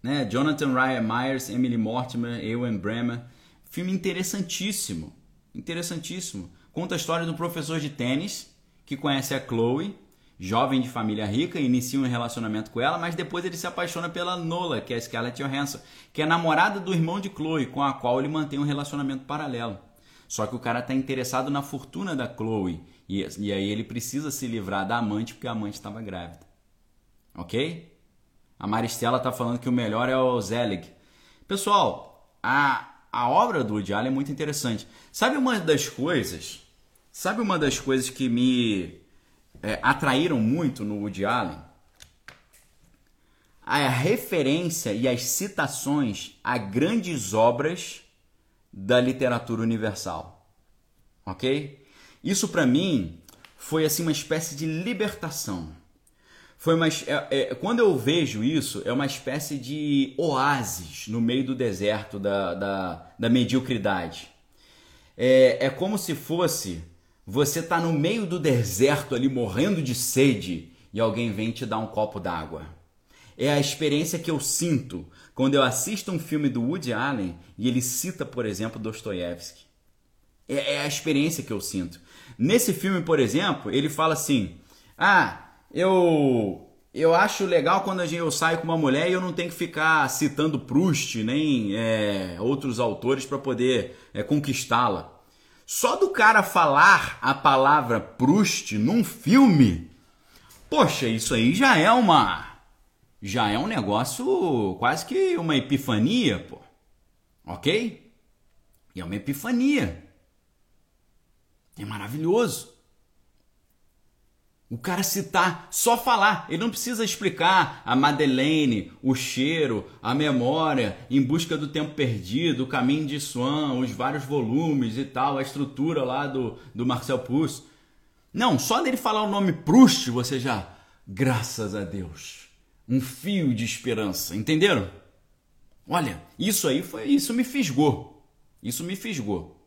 né, Jonathan Ryan Myers, Emily Mortimer, Ewan Bremer. Filme interessantíssimo, interessantíssimo. Conta a história do professor de tênis que conhece a Chloe, jovem de família rica, inicia um relacionamento com ela, mas depois ele se apaixona pela Nola, que é a Scarlett Johansson, que é namorada do irmão de Chloe, com a qual ele mantém um relacionamento paralelo. Só que o cara está interessado na fortuna da Chloe e, e aí ele precisa se livrar da amante porque a amante estava grávida. Ok? A Maristela está falando que o melhor é o Zelig. Pessoal, a, a obra do Woody Allen é muito interessante. Sabe uma das coisas? Sabe uma das coisas que me é, atraíram muito no Woody Allen? A referência e as citações a grandes obras da literatura universal. Ok? Isso para mim foi assim uma espécie de libertação. Foi uma, é, é, quando eu vejo isso, é uma espécie de oásis no meio do deserto da, da, da mediocridade. É, é como se fosse você tá no meio do deserto ali morrendo de sede e alguém vem te dar um copo d'água. É a experiência que eu sinto quando eu assisto um filme do Woody Allen e ele cita, por exemplo, Dostoiévski. É, é a experiência que eu sinto. Nesse filme, por exemplo, ele fala assim: Ah, eu eu acho legal quando eu saio com uma mulher e eu não tenho que ficar citando Proust nem é, outros autores para poder é, conquistá-la. Só do cara falar a palavra Proust num filme, poxa, isso aí já é uma. Já é um negócio quase que uma epifania, pô. Ok? E é uma epifania. É maravilhoso. O cara citar, só falar, ele não precisa explicar a Madeleine, o cheiro, a memória, em busca do tempo perdido, o caminho de Swan, os vários volumes e tal, a estrutura lá do, do Marcel Proust. Não, só dele falar o nome Proust, você já, graças a Deus, um fio de esperança, entenderam? Olha, isso aí foi, isso me fisgou. Isso me fisgou.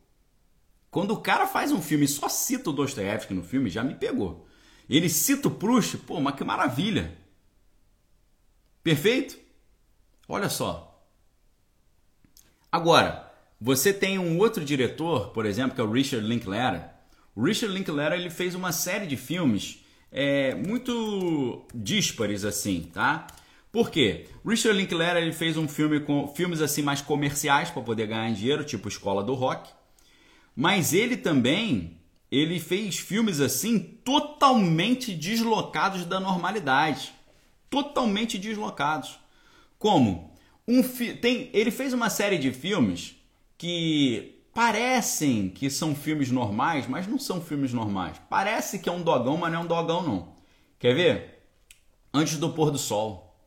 Quando o cara faz um filme só cita o Dostoiévski no filme, já me pegou. Ele cita o Proust, pô, mas que maravilha. Perfeito? Olha só. Agora, você tem um outro diretor, por exemplo, que é o Richard Linklater. O Richard Linklater ele fez uma série de filmes é, muito díspares assim, tá? Por quê? Richard Linklater ele fez um filme com filmes assim mais comerciais para poder ganhar dinheiro, tipo Escola do Rock. Mas ele também ele fez filmes assim totalmente deslocados da normalidade, totalmente deslocados. Como um tem ele fez uma série de filmes que parecem que são filmes normais, mas não são filmes normais. Parece que é um dogão, mas não é um dogão não. Quer ver? Antes do pôr do sol.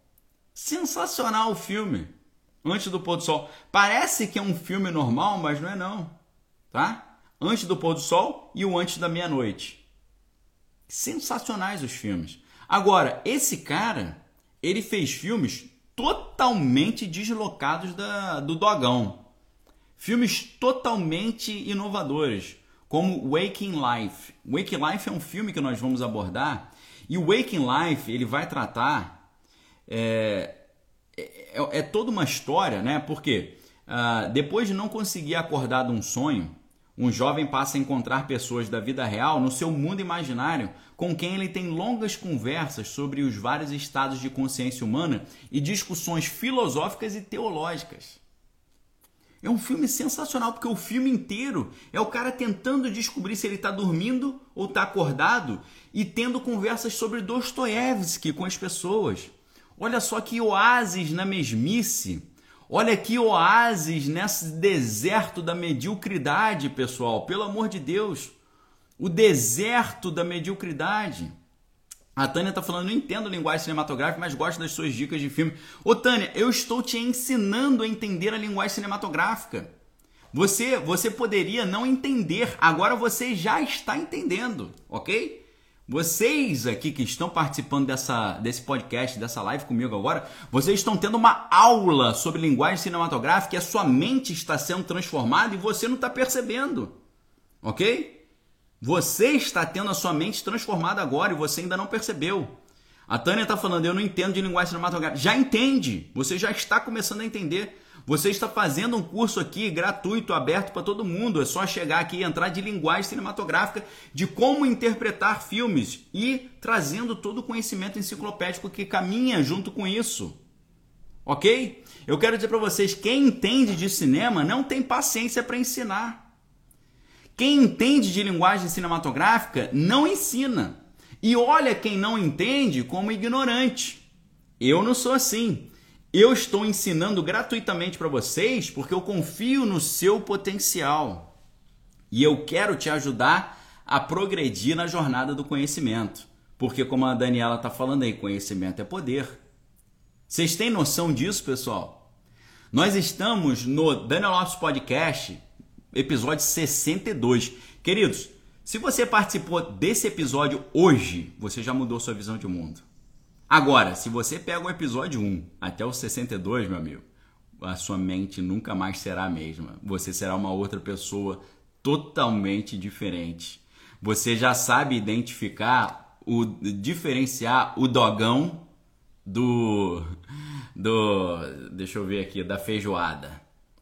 Sensacional o filme. Antes do pôr do sol. Parece que é um filme normal, mas não é não. Tá? Antes do pôr do sol e o antes da meia-noite. Sensacionais os filmes. Agora, esse cara, ele fez filmes totalmente deslocados da, do dogão. Filmes totalmente inovadores, como Waking Life. Waking Life é um filme que nós vamos abordar e o Waking Life ele vai tratar é, é, é toda uma história, né? Porque uh, depois de não conseguir acordar de um sonho, um jovem passa a encontrar pessoas da vida real no seu mundo imaginário com quem ele tem longas conversas sobre os vários estados de consciência humana e discussões filosóficas e teológicas. É um filme sensacional porque o filme inteiro é o cara tentando descobrir se ele está dormindo ou está acordado e tendo conversas sobre Dostoiévski com as pessoas. Olha só que oásis na mesmice. Olha que oásis nesse deserto da mediocridade, pessoal. Pelo amor de Deus. O deserto da mediocridade. A Tânia está falando, não entendo linguagem cinematográfica, mas gosto das suas dicas de filme. Ô Tânia, eu estou te ensinando a entender a linguagem cinematográfica. Você, você poderia não entender, agora você já está entendendo, ok? Vocês aqui que estão participando dessa, desse podcast, dessa live comigo agora, vocês estão tendo uma aula sobre linguagem cinematográfica e a sua mente está sendo transformada e você não está percebendo. Ok? Você está tendo a sua mente transformada agora e você ainda não percebeu. A Tânia está falando, eu não entendo de linguagem cinematográfica. Já entende, você já está começando a entender. Você está fazendo um curso aqui gratuito, aberto para todo mundo. É só chegar aqui e entrar de linguagem cinematográfica, de como interpretar filmes e trazendo todo o conhecimento enciclopédico que caminha junto com isso. Ok? Eu quero dizer para vocês: quem entende de cinema não tem paciência para ensinar. Quem entende de linguagem cinematográfica não ensina. E olha quem não entende como ignorante. Eu não sou assim. Eu estou ensinando gratuitamente para vocês porque eu confio no seu potencial e eu quero te ajudar a progredir na jornada do conhecimento. Porque, como a Daniela está falando aí, conhecimento é poder. Vocês têm noção disso, pessoal? Nós estamos no Daniel Lopes Podcast, episódio 62. Queridos, se você participou desse episódio hoje, você já mudou sua visão de mundo. Agora, se você pega o episódio 1 até o 62, meu amigo, a sua mente nunca mais será a mesma. Você será uma outra pessoa totalmente diferente. Você já sabe identificar o diferenciar o dogão do do deixa eu ver aqui da feijoada.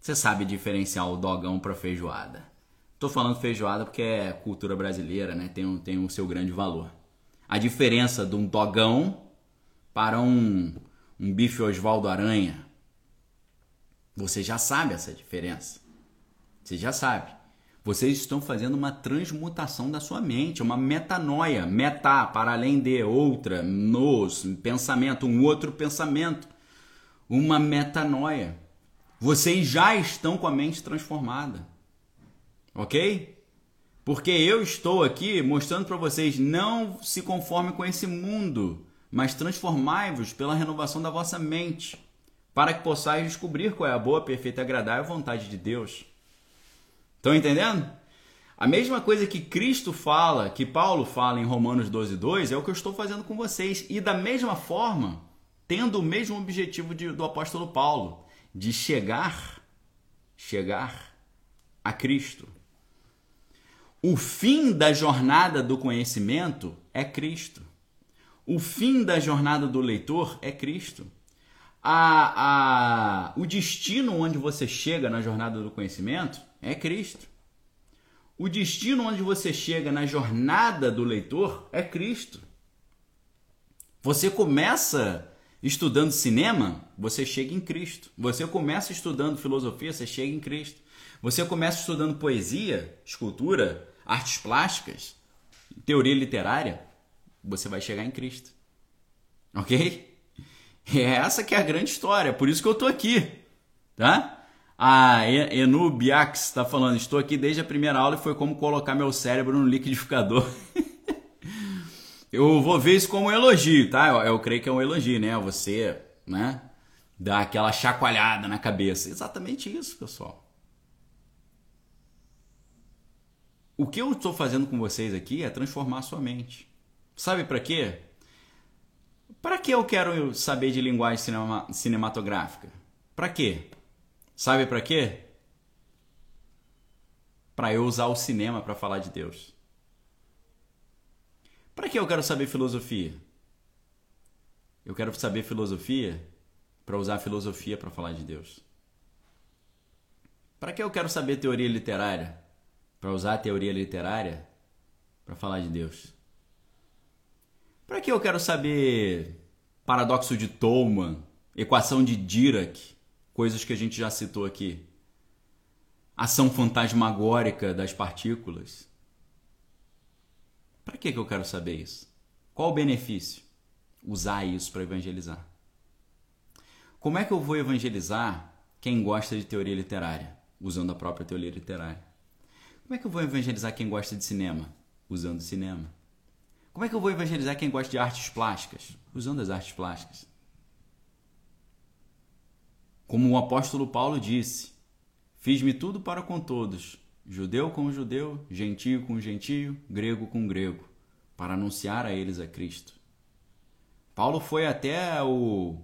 Você sabe diferenciar o dogão para feijoada. Tô falando feijoada porque é cultura brasileira, né? Tem, um, tem o seu grande valor. A diferença de um dogão para um, um bife Oswaldo Aranha. Você já sabe essa diferença. Você já sabe. Vocês estão fazendo uma transmutação da sua mente, uma metanoia, meta para além de outra, nos pensamento, um outro pensamento, uma metanoia. Vocês já estão com a mente transformada. OK? Porque eu estou aqui mostrando para vocês não se conforme com esse mundo mas transformai-vos pela renovação da vossa mente, para que possais descobrir qual é a boa, perfeita e agradável vontade de Deus. Estão entendendo? A mesma coisa que Cristo fala, que Paulo fala em Romanos 12, 2, é o que eu estou fazendo com vocês. E da mesma forma, tendo o mesmo objetivo de, do apóstolo Paulo, de chegar, chegar a Cristo. O fim da jornada do conhecimento é Cristo. O fim da jornada do leitor é Cristo. A, a, o destino onde você chega na jornada do conhecimento é Cristo. O destino onde você chega na jornada do leitor é Cristo. Você começa estudando cinema, você chega em Cristo. Você começa estudando filosofia, você chega em Cristo. Você começa estudando poesia, escultura, artes plásticas, teoria literária, você vai chegar em Cristo. Ok? É essa que é a grande história, por isso que eu estou aqui, tá? A Enu Biax está falando, estou aqui desde a primeira aula e foi como colocar meu cérebro no liquidificador. [laughs] eu vou ver isso como um elogio, tá? Eu, eu, creio que é um elogio, né? Você, né? Dá aquela chacoalhada na cabeça. Exatamente isso, pessoal. O que eu estou fazendo com vocês aqui é transformar sua mente. Sabe para quê? Para que eu quero saber de linguagem cinema, cinematográfica? Para quê? Sabe para quê? Para eu usar o cinema para falar de Deus. Para que eu quero saber filosofia? Eu quero saber filosofia para usar a filosofia para falar de Deus. Para que eu quero saber teoria literária? Para usar a teoria literária para falar de Deus. Para que eu quero saber paradoxo de Tolman, equação de Dirac, coisas que a gente já citou aqui. Ação fantasmagórica das partículas. Para que, que eu quero saber isso? Qual o benefício? Usar isso para evangelizar. Como é que eu vou evangelizar quem gosta de teoria literária? Usando a própria teoria literária. Como é que eu vou evangelizar quem gosta de cinema? Usando cinema. Como é que eu vou evangelizar quem gosta de artes plásticas? Usando as artes plásticas. Como o apóstolo Paulo disse: Fiz-me tudo para com todos, judeu com judeu, gentio com gentio, grego com grego, para anunciar a eles a Cristo. Paulo foi até o,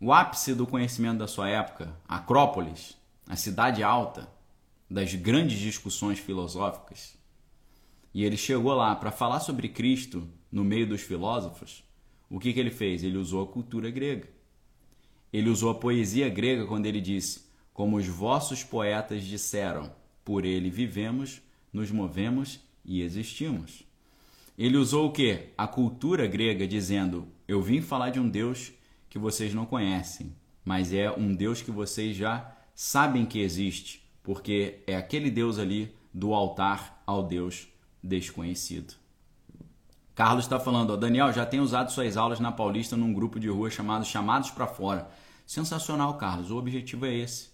o ápice do conhecimento da sua época, Acrópolis, a cidade alta das grandes discussões filosóficas. E ele chegou lá para falar sobre Cristo no meio dos filósofos. O que, que ele fez? Ele usou a cultura grega. Ele usou a poesia grega quando ele disse: Como os vossos poetas disseram, por ele vivemos, nos movemos e existimos. Ele usou o que? A cultura grega, dizendo: Eu vim falar de um Deus que vocês não conhecem, mas é um Deus que vocês já sabem que existe, porque é aquele Deus ali do altar ao Deus desconhecido. Carlos está falando, ó, Daniel, já tem usado suas aulas na Paulista num grupo de rua chamado Chamados para Fora. Sensacional, Carlos. O objetivo é esse.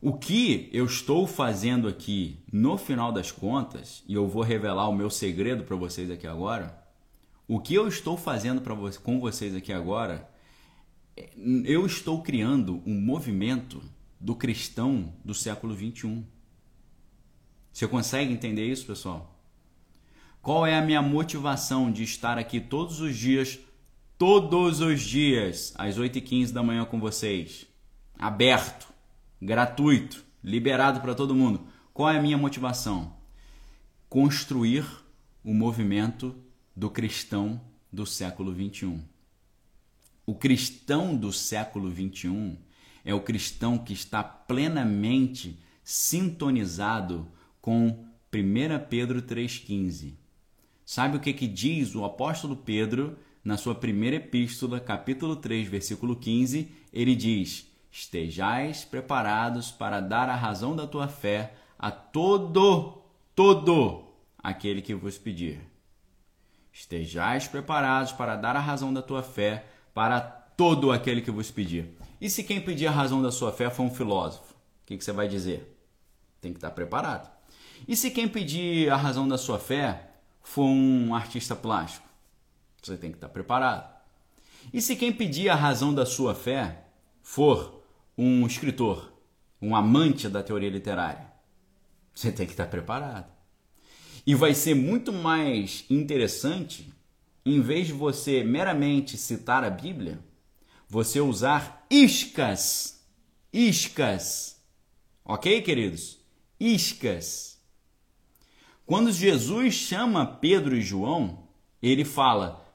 O que eu estou fazendo aqui, no final das contas, e eu vou revelar o meu segredo para vocês aqui agora. O que eu estou fazendo vo com vocês aqui agora, é, eu estou criando um movimento do cristão do século 21. Você consegue entender isso, pessoal? Qual é a minha motivação de estar aqui todos os dias todos os dias, às 8h15 da manhã com vocês. Aberto, gratuito, liberado para todo mundo. Qual é a minha motivação? Construir o movimento do cristão do século 21. O cristão do século 21 é o cristão que está plenamente sintonizado com 1 Pedro 3,15. Sabe o que, que diz o apóstolo Pedro na sua primeira epístola, capítulo 3, versículo 15, ele diz: Estejais preparados para dar a razão da tua fé a todo, todo aquele que vos pedir. Estejais preparados para dar a razão da tua fé para todo aquele que vos pedir. E se quem pedir a razão da sua fé for um filósofo? O que, que você vai dizer? Tem que estar preparado. E se quem pedir a razão da sua fé for um artista plástico? Você tem que estar preparado. E se quem pedir a razão da sua fé for um escritor, um amante da teoria literária, você tem que estar preparado. E vai ser muito mais interessante, em vez de você meramente citar a Bíblia, você usar iscas. Iscas. Ok, queridos? Iscas. Quando Jesus chama Pedro e João, ele fala: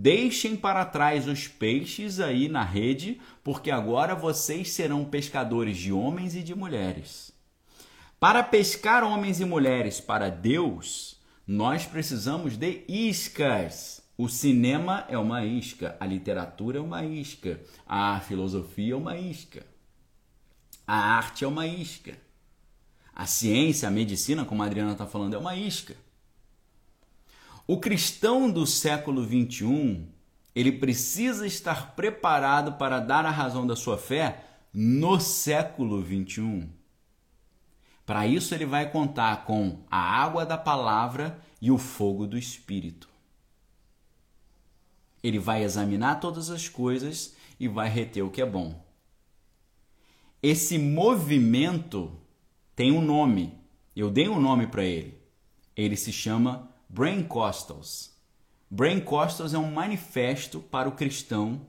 Deixem para trás os peixes aí na rede, porque agora vocês serão pescadores de homens e de mulheres. Para pescar homens e mulheres para Deus, nós precisamos de iscas. O cinema é uma isca, a literatura é uma isca, a filosofia é uma isca, a arte é uma isca, a ciência, a medicina, como a Adriana está falando, é uma isca. O cristão do século 21 ele precisa estar preparado para dar a razão da sua fé no século 21. Para isso, ele vai contar com a água da palavra e o fogo do Espírito. Ele vai examinar todas as coisas e vai reter o que é bom. Esse movimento tem um nome. Eu dei um nome para ele. Ele se chama Brain Costals. Brain Costals é um manifesto para o cristão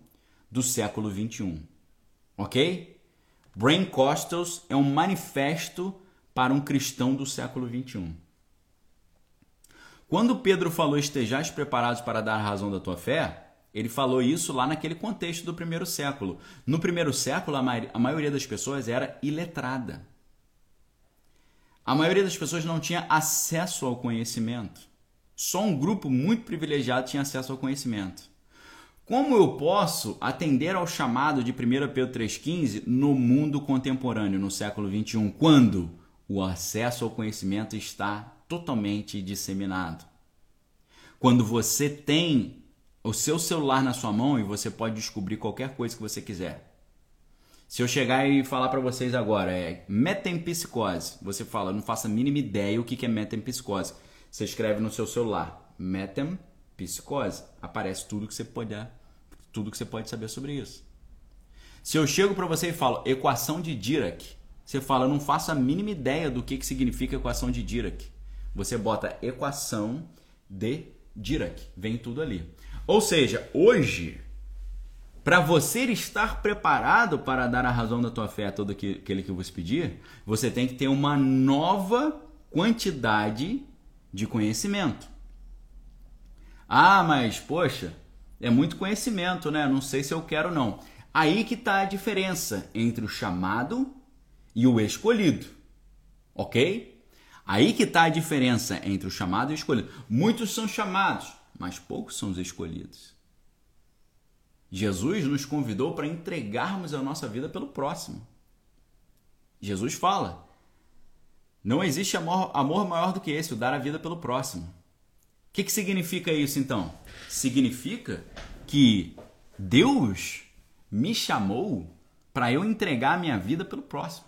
do século 21. Ok? Brain Costals é um manifesto para um cristão do século 21. Quando Pedro falou estejais preparados para dar razão da tua fé, ele falou isso lá naquele contexto do primeiro século. No primeiro século, a maioria das pessoas era iletrada. A maioria das pessoas não tinha acesso ao conhecimento. Só um grupo muito privilegiado tinha acesso ao conhecimento. Como eu posso atender ao chamado de 1 Pedro 3,15 no mundo contemporâneo, no século 21, quando o acesso ao conhecimento está totalmente disseminado. Quando você tem o seu celular na sua mão e você pode descobrir qualquer coisa que você quiser. Se eu chegar e falar para vocês agora, é metempsicose, você fala, não faço a mínima ideia o que é metempsicose. Você escreve no seu celular, metempsicose, aparece tudo que você pode, tudo que você pode saber sobre isso. Se eu chego para você e falo equação de Dirac, você fala, eu não faço a mínima ideia do que, que significa equação de Dirac. Você bota equação de Dirac, vem tudo ali. Ou seja, hoje, para você estar preparado para dar a razão da tua fé a todo aquele que vos pedir, você tem que ter uma nova quantidade de conhecimento. Ah, mas poxa, é muito conhecimento, né? Não sei se eu quero não. Aí que está a diferença entre o chamado e o escolhido. Ok? Aí que está a diferença entre o chamado e o escolhido. Muitos são chamados, mas poucos são os escolhidos. Jesus nos convidou para entregarmos a nossa vida pelo próximo. Jesus fala: não existe amor, amor maior do que esse, o dar a vida pelo próximo. O que, que significa isso então? Significa que Deus me chamou para eu entregar a minha vida pelo próximo.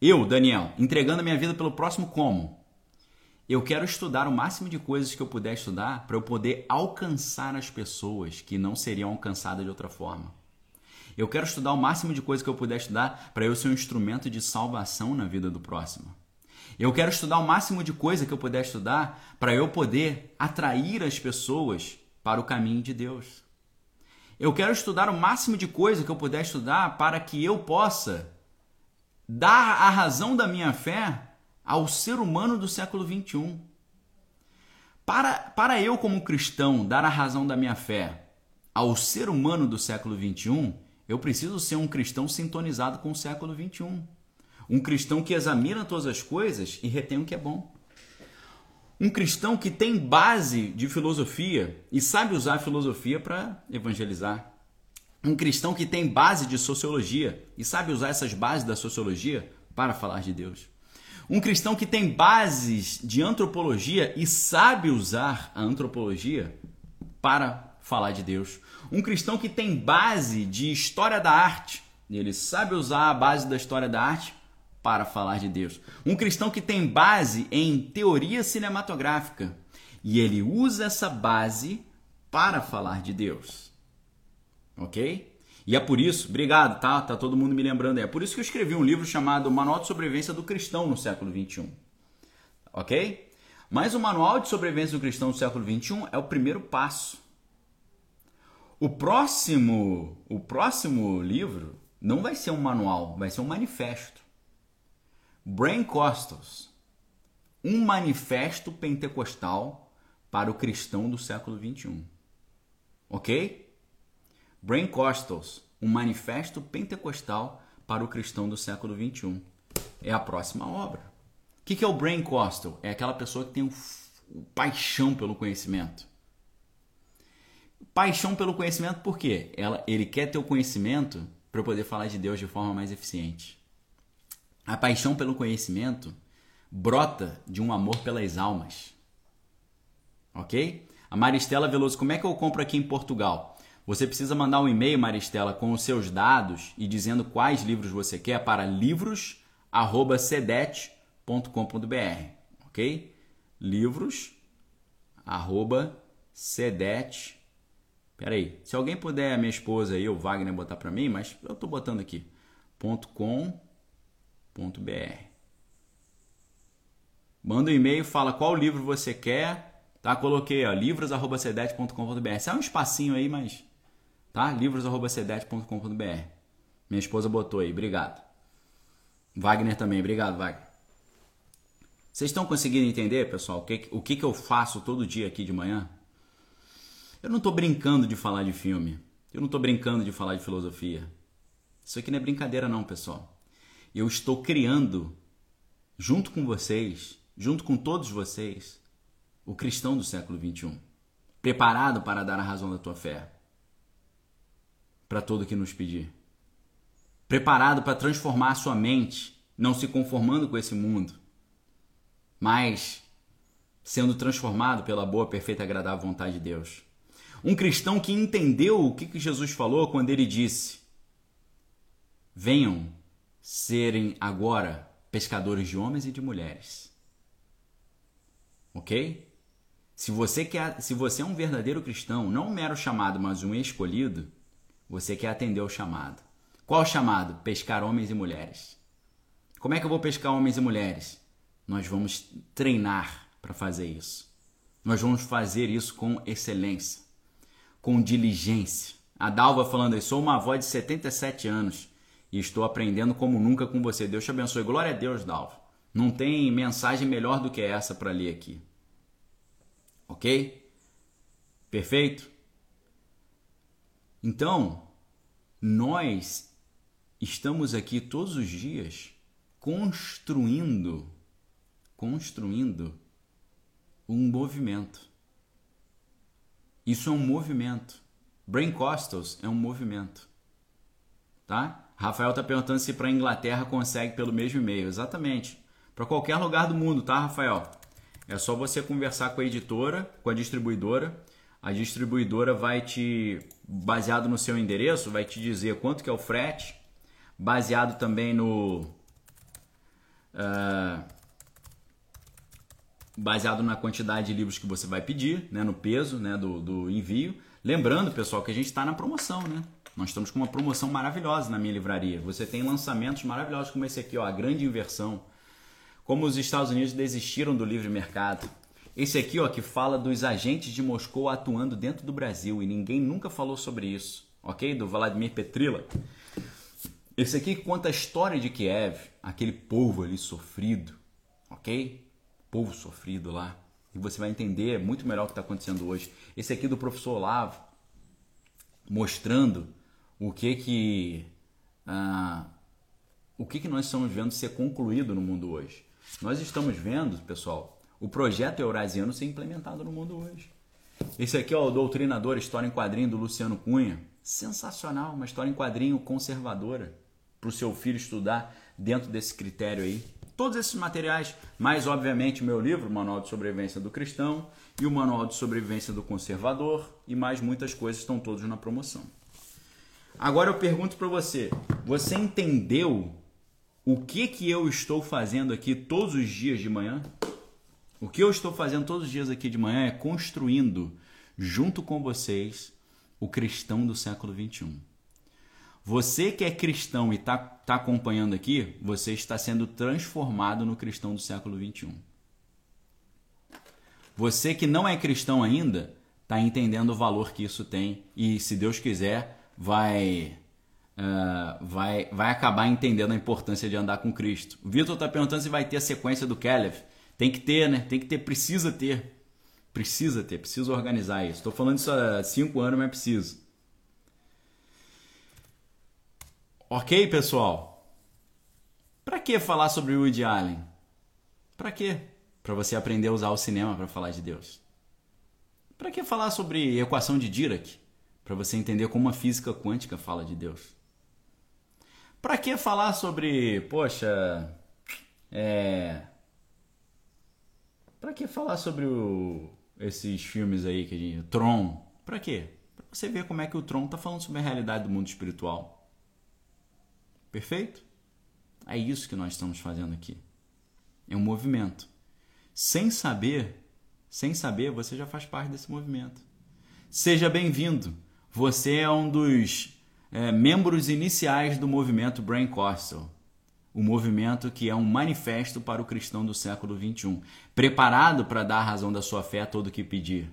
Eu, Daniel, entregando a minha vida pelo próximo como? Eu quero estudar o máximo de coisas que eu puder estudar para eu poder alcançar as pessoas que não seriam alcançadas de outra forma. Eu quero estudar o máximo de coisas que eu puder estudar para eu ser um instrumento de salvação na vida do próximo. Eu quero estudar o máximo de coisa que eu puder estudar para eu poder atrair as pessoas para o caminho de Deus. Eu quero estudar o máximo de coisa que eu puder estudar para que eu possa dar a razão da minha fé ao ser humano do século 21. Para, para eu, como cristão, dar a razão da minha fé ao ser humano do século 21, eu preciso ser um cristão sintonizado com o século 21. Um cristão que examina todas as coisas e retém o que é bom. Um cristão que tem base de filosofia e sabe usar a filosofia para evangelizar um cristão que tem base de sociologia e sabe usar essas bases da sociologia para falar de Deus. Um cristão que tem bases de antropologia e sabe usar a antropologia para falar de Deus. Um cristão que tem base de história da arte ele sabe usar a base da história da arte para falar de Deus. Um cristão que tem base em teoria cinematográfica e ele usa essa base para falar de Deus ok? E é por isso, obrigado, tá? Tá todo mundo me lembrando aí. É por isso que eu escrevi um livro chamado Manual de Sobrevivência do Cristão no século 21. Ok? Mas o Manual de Sobrevivência do Cristão no século 21 é o primeiro passo. O próximo, o próximo livro não vai ser um manual, vai ser um manifesto. Brain Costals, um manifesto pentecostal para o cristão do século 21. Ok? Brain Costals, um manifesto pentecostal para o cristão do século 21. É a próxima obra. O que é o Brain Costal? É aquela pessoa que tem um, paixão pelo conhecimento. Paixão pelo conhecimento por quê? Ela, ele quer ter o conhecimento para poder falar de Deus de forma mais eficiente. A paixão pelo conhecimento brota de um amor pelas almas. Ok? A Maristela Veloso, como é que eu compro aqui em Portugal? Você precisa mandar um e-mail, Maristela, com os seus dados e dizendo quais livros você quer para livros@cedet.com.br, ok? livros@cedet. Peraí, se alguém puder, minha esposa aí, o Wagner, botar para mim, mas eu estou botando aqui, .com.br. Manda um e-mail, fala qual livro você quer, tá? Coloquei, ó, livros@cedet.com.br. Sai um espacinho aí, mas tá? livros@cedet.com.br. Minha esposa botou aí, obrigado. Wagner também, obrigado, Wagner. Vocês estão conseguindo entender, pessoal, o que, o que, que eu faço todo dia aqui de manhã? Eu não estou brincando de falar de filme. Eu não estou brincando de falar de filosofia. Isso aqui não é brincadeira, não, pessoal. Eu estou criando, junto com vocês, junto com todos vocês, o cristão do século 21, preparado para dar a razão da tua fé para todo que nos pedir. Preparado para transformar a sua mente, não se conformando com esse mundo, mas sendo transformado pela boa, perfeita e agradável vontade de Deus. Um cristão que entendeu o que Jesus falou quando ele disse: Venham serem agora pescadores de homens e de mulheres. Ok? Se você, quer, se você é um verdadeiro cristão, não um mero chamado, mas um escolhido, você quer atender o chamado. Qual chamado? Pescar homens e mulheres. Como é que eu vou pescar homens e mulheres? Nós vamos treinar para fazer isso. Nós vamos fazer isso com excelência, com diligência. A Dalva falando aí, sou uma avó de 77 anos e estou aprendendo como nunca com você. Deus te abençoe. Glória a Deus, Dalva. Não tem mensagem melhor do que essa para ler aqui. Ok? Perfeito? Então, nós estamos aqui todos os dias construindo, construindo um movimento. Isso é um movimento. Brain Costals é um movimento. Tá? Rafael está perguntando se para a Inglaterra consegue pelo mesmo e-mail. Exatamente. Para qualquer lugar do mundo, tá, Rafael? É só você conversar com a editora, com a distribuidora a distribuidora vai te, baseado no seu endereço, vai te dizer quanto que é o frete, baseado também no uh, baseado na quantidade de livros que você vai pedir, né, no peso né, do, do envio. Lembrando, pessoal, que a gente está na promoção, né? Nós estamos com uma promoção maravilhosa na minha livraria. Você tem lançamentos maravilhosos como esse aqui, ó, a grande inversão. Como os Estados Unidos desistiram do livre mercado. Esse aqui, ó, que fala dos agentes de Moscou atuando dentro do Brasil e ninguém nunca falou sobre isso, ok? Do Vladimir Petrila. Esse aqui conta a história de Kiev, aquele povo ali sofrido, ok? Povo sofrido lá. E você vai entender muito melhor o que está acontecendo hoje. Esse aqui do professor Olavo, mostrando o que que ah, o que que nós estamos vendo ser concluído no mundo hoje. Nós estamos vendo, pessoal, o projeto eurasiano ser implementado no mundo hoje. Esse aqui é o Doutrinador, história em quadrinho do Luciano Cunha. Sensacional, uma história em quadrinho conservadora para o seu filho estudar dentro desse critério aí. Todos esses materiais, mais obviamente meu livro, Manual de Sobrevivência do Cristão, e o Manual de Sobrevivência do Conservador, e mais muitas coisas estão todos na promoção. Agora eu pergunto para você, você entendeu o que que eu estou fazendo aqui todos os dias de manhã? O que eu estou fazendo todos os dias aqui de manhã é construindo, junto com vocês, o cristão do século 21. Você que é cristão e está tá acompanhando aqui, você está sendo transformado no cristão do século 21. Você que não é cristão ainda, está entendendo o valor que isso tem e, se Deus quiser, vai uh, vai, vai acabar entendendo a importância de andar com Cristo. O Vitor está perguntando se vai ter a sequência do Caleb. Tem que ter, né? Tem que ter, precisa ter. Precisa ter, precisa organizar isso. Estou falando isso há cinco anos, mas preciso. Ok, pessoal? Para que falar sobre Woody Allen? Para quê? Para você aprender a usar o cinema para falar de Deus. Para que falar sobre equação de Dirac? Para você entender como a física quântica fala de Deus. Para que falar sobre, poxa, é Para que falar sobre o... esses filmes aí que a gente, Tron? Para quê? Para você ver como é que o Tron tá falando sobre a realidade do mundo espiritual. Perfeito? É isso que nós estamos fazendo aqui. É um movimento. Sem saber, sem saber, você já faz parte desse movimento. Seja bem-vindo. Você é um dos é, membros iniciais do movimento Brain Corso, o movimento que é um manifesto para o cristão do século XXI, preparado para dar a razão da sua fé a todo que pedir,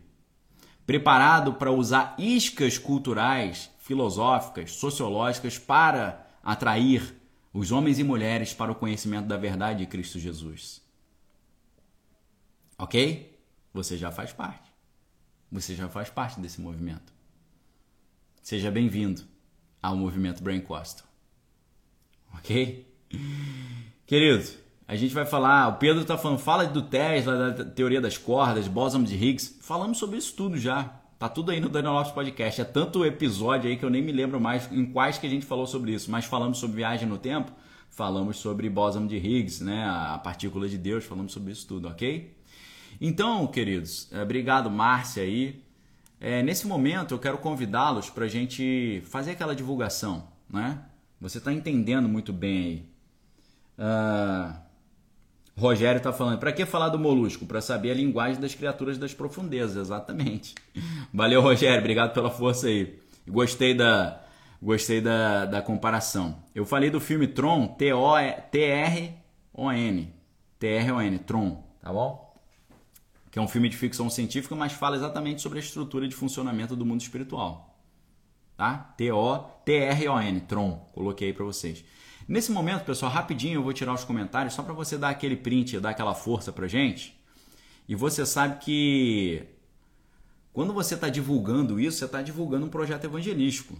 preparado para usar iscas culturais, filosóficas, sociológicas para atrair os homens e mulheres para o conhecimento da verdade de Cristo Jesus. Ok? Você já faz parte. Você já faz parte desse movimento. Seja bem-vindo ao movimento Brain Costa. Ok? Querido, a gente vai falar. O Pedro está falando, fala do Tesla, da teoria das cordas, bóson de Higgs. Falamos sobre isso tudo já. Tá tudo aí no Daniel Lopes Podcast. É tanto episódio aí que eu nem me lembro mais em quais que a gente falou sobre isso. Mas falamos sobre viagem no tempo, falamos sobre bóson de Higgs, né? A partícula de Deus, falamos sobre isso tudo, ok? Então, queridos, é, obrigado, Márcia aí. É, nesse momento eu quero convidá-los para a gente fazer aquela divulgação, né? Você está entendendo muito bem aí. Uh, Rogério está falando, para que falar do molusco? Para saber a linguagem das criaturas das profundezas, exatamente. [laughs] Valeu, Rogério, obrigado pela força aí. Gostei da, gostei da, da comparação. Eu falei do filme Tron, T-R-O-N, T-R-O-N, Tron, tá bom? Que é um filme de ficção científica, mas fala exatamente sobre a estrutura de funcionamento do mundo espiritual. Tá? T-O-T-R-O-N, Tron, coloquei aí para vocês. Nesse momento, pessoal, rapidinho eu vou tirar os comentários só para você dar aquele print, dar aquela força pra gente. E você sabe que quando você está divulgando isso, você está divulgando um projeto evangelístico.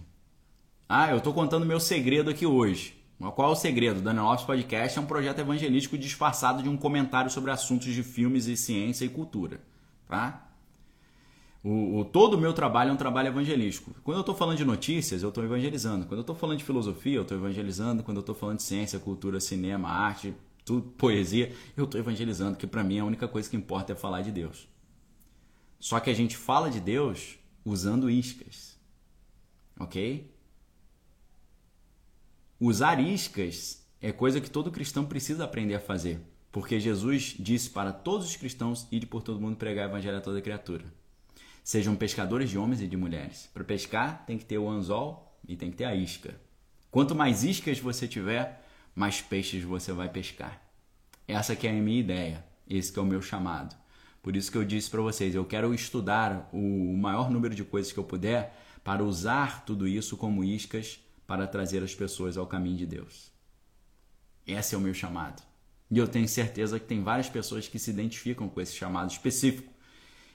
Ah, eu estou contando meu segredo aqui hoje. Qual é o segredo? Daniel Lopes Podcast é um projeto evangelístico disfarçado de um comentário sobre assuntos de filmes e ciência e cultura. Tá? O, o todo o meu trabalho é um trabalho evangelístico. Quando eu estou falando de notícias, eu estou evangelizando. Quando eu estou falando de filosofia, eu estou evangelizando. Quando eu estou falando de ciência, cultura, cinema, arte, tudo, poesia, eu estou evangelizando, que para mim a única coisa que importa é falar de Deus. Só que a gente fala de Deus usando iscas. Ok? Usar iscas é coisa que todo cristão precisa aprender a fazer, porque Jesus disse para todos os cristãos ir por todo mundo pregar o evangelho a toda criatura. Sejam pescadores de homens e de mulheres. Para pescar tem que ter o anzol e tem que ter a isca. Quanto mais iscas você tiver, mais peixes você vai pescar. Essa que é a minha ideia, esse que é o meu chamado. Por isso que eu disse para vocês, eu quero estudar o maior número de coisas que eu puder para usar tudo isso como iscas para trazer as pessoas ao caminho de Deus. Esse é o meu chamado. E eu tenho certeza que tem várias pessoas que se identificam com esse chamado específico.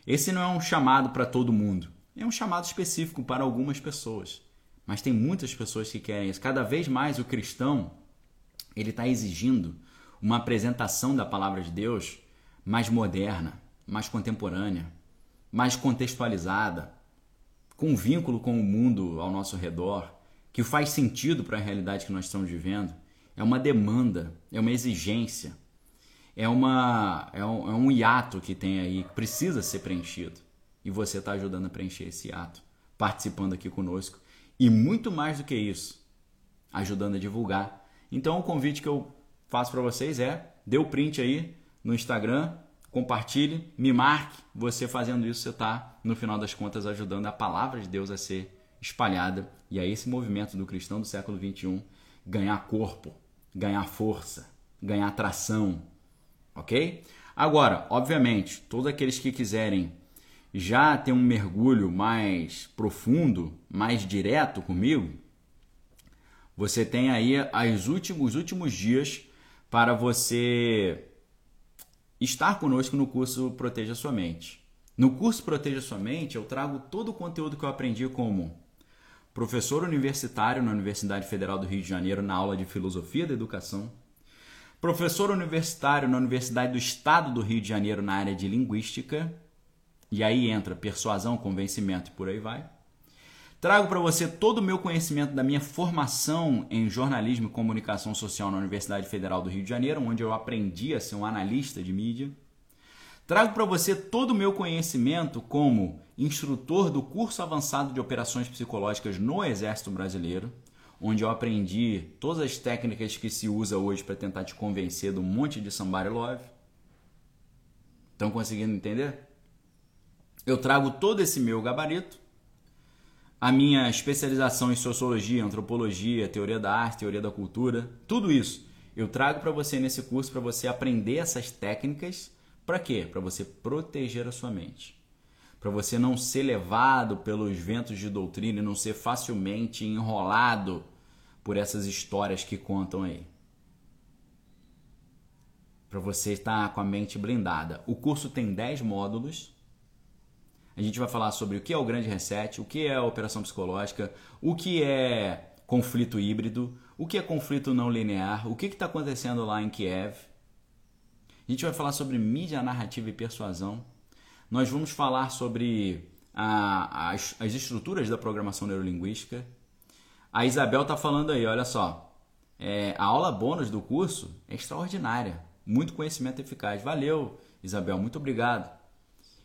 Esse não é um chamado para todo mundo, é um chamado específico para algumas pessoas. Mas tem muitas pessoas que querem isso. Cada vez mais o cristão ele está exigindo uma apresentação da palavra de Deus mais moderna, mais contemporânea, mais contextualizada, com vínculo com o mundo ao nosso redor, que faz sentido para a realidade que nós estamos vivendo, é uma demanda, é uma exigência, é, uma, é, um, é um hiato que tem aí, que precisa ser preenchido. E você está ajudando a preencher esse hiato, participando aqui conosco. E muito mais do que isso, ajudando a divulgar. Então o convite que eu faço para vocês é, dê o print aí no Instagram, compartilhe, me marque. Você fazendo isso, você está, no final das contas, ajudando a palavra de Deus a ser espalhada e a esse movimento do cristão do século 21 ganhar corpo, ganhar força, ganhar tração, ok? Agora, obviamente, todos aqueles que quiserem já ter um mergulho mais profundo, mais direto comigo, você tem aí as últimos, os últimos dias para você estar conosco no curso Proteja Sua Mente. No curso Proteja Sua Mente, eu trago todo o conteúdo que eu aprendi como professor universitário na Universidade Federal do Rio de Janeiro na aula de Filosofia da Educação, professor universitário na Universidade do Estado do Rio de Janeiro na área de Linguística, e aí entra persuasão, convencimento e por aí vai. Trago para você todo o meu conhecimento da minha formação em jornalismo e comunicação social na Universidade Federal do Rio de Janeiro, onde eu aprendi a ser um analista de mídia. Trago para você todo o meu conhecimento como instrutor do curso avançado de operações psicológicas no Exército Brasileiro, onde eu aprendi todas as técnicas que se usa hoje para tentar te convencer do monte de somebody love. Estão conseguindo entender? Eu trago todo esse meu gabarito, a minha especialização em sociologia, antropologia, teoria da arte, teoria da cultura, tudo isso eu trago para você nesse curso para você aprender essas técnicas para quê? Para você proteger a sua mente. Para você não ser levado pelos ventos de doutrina e não ser facilmente enrolado por essas histórias que contam aí. Para você estar com a mente blindada. O curso tem 10 módulos. A gente vai falar sobre o que é o grande reset, o que é a operação psicológica, o que é conflito híbrido, o que é conflito não linear, o que está acontecendo lá em Kiev a gente vai falar sobre mídia narrativa e persuasão. Nós vamos falar sobre a, as, as estruturas da programação neurolinguística. A Isabel está falando aí, olha só. É, a aula bônus do curso é extraordinária. Muito conhecimento eficaz. Valeu, Isabel, muito obrigado.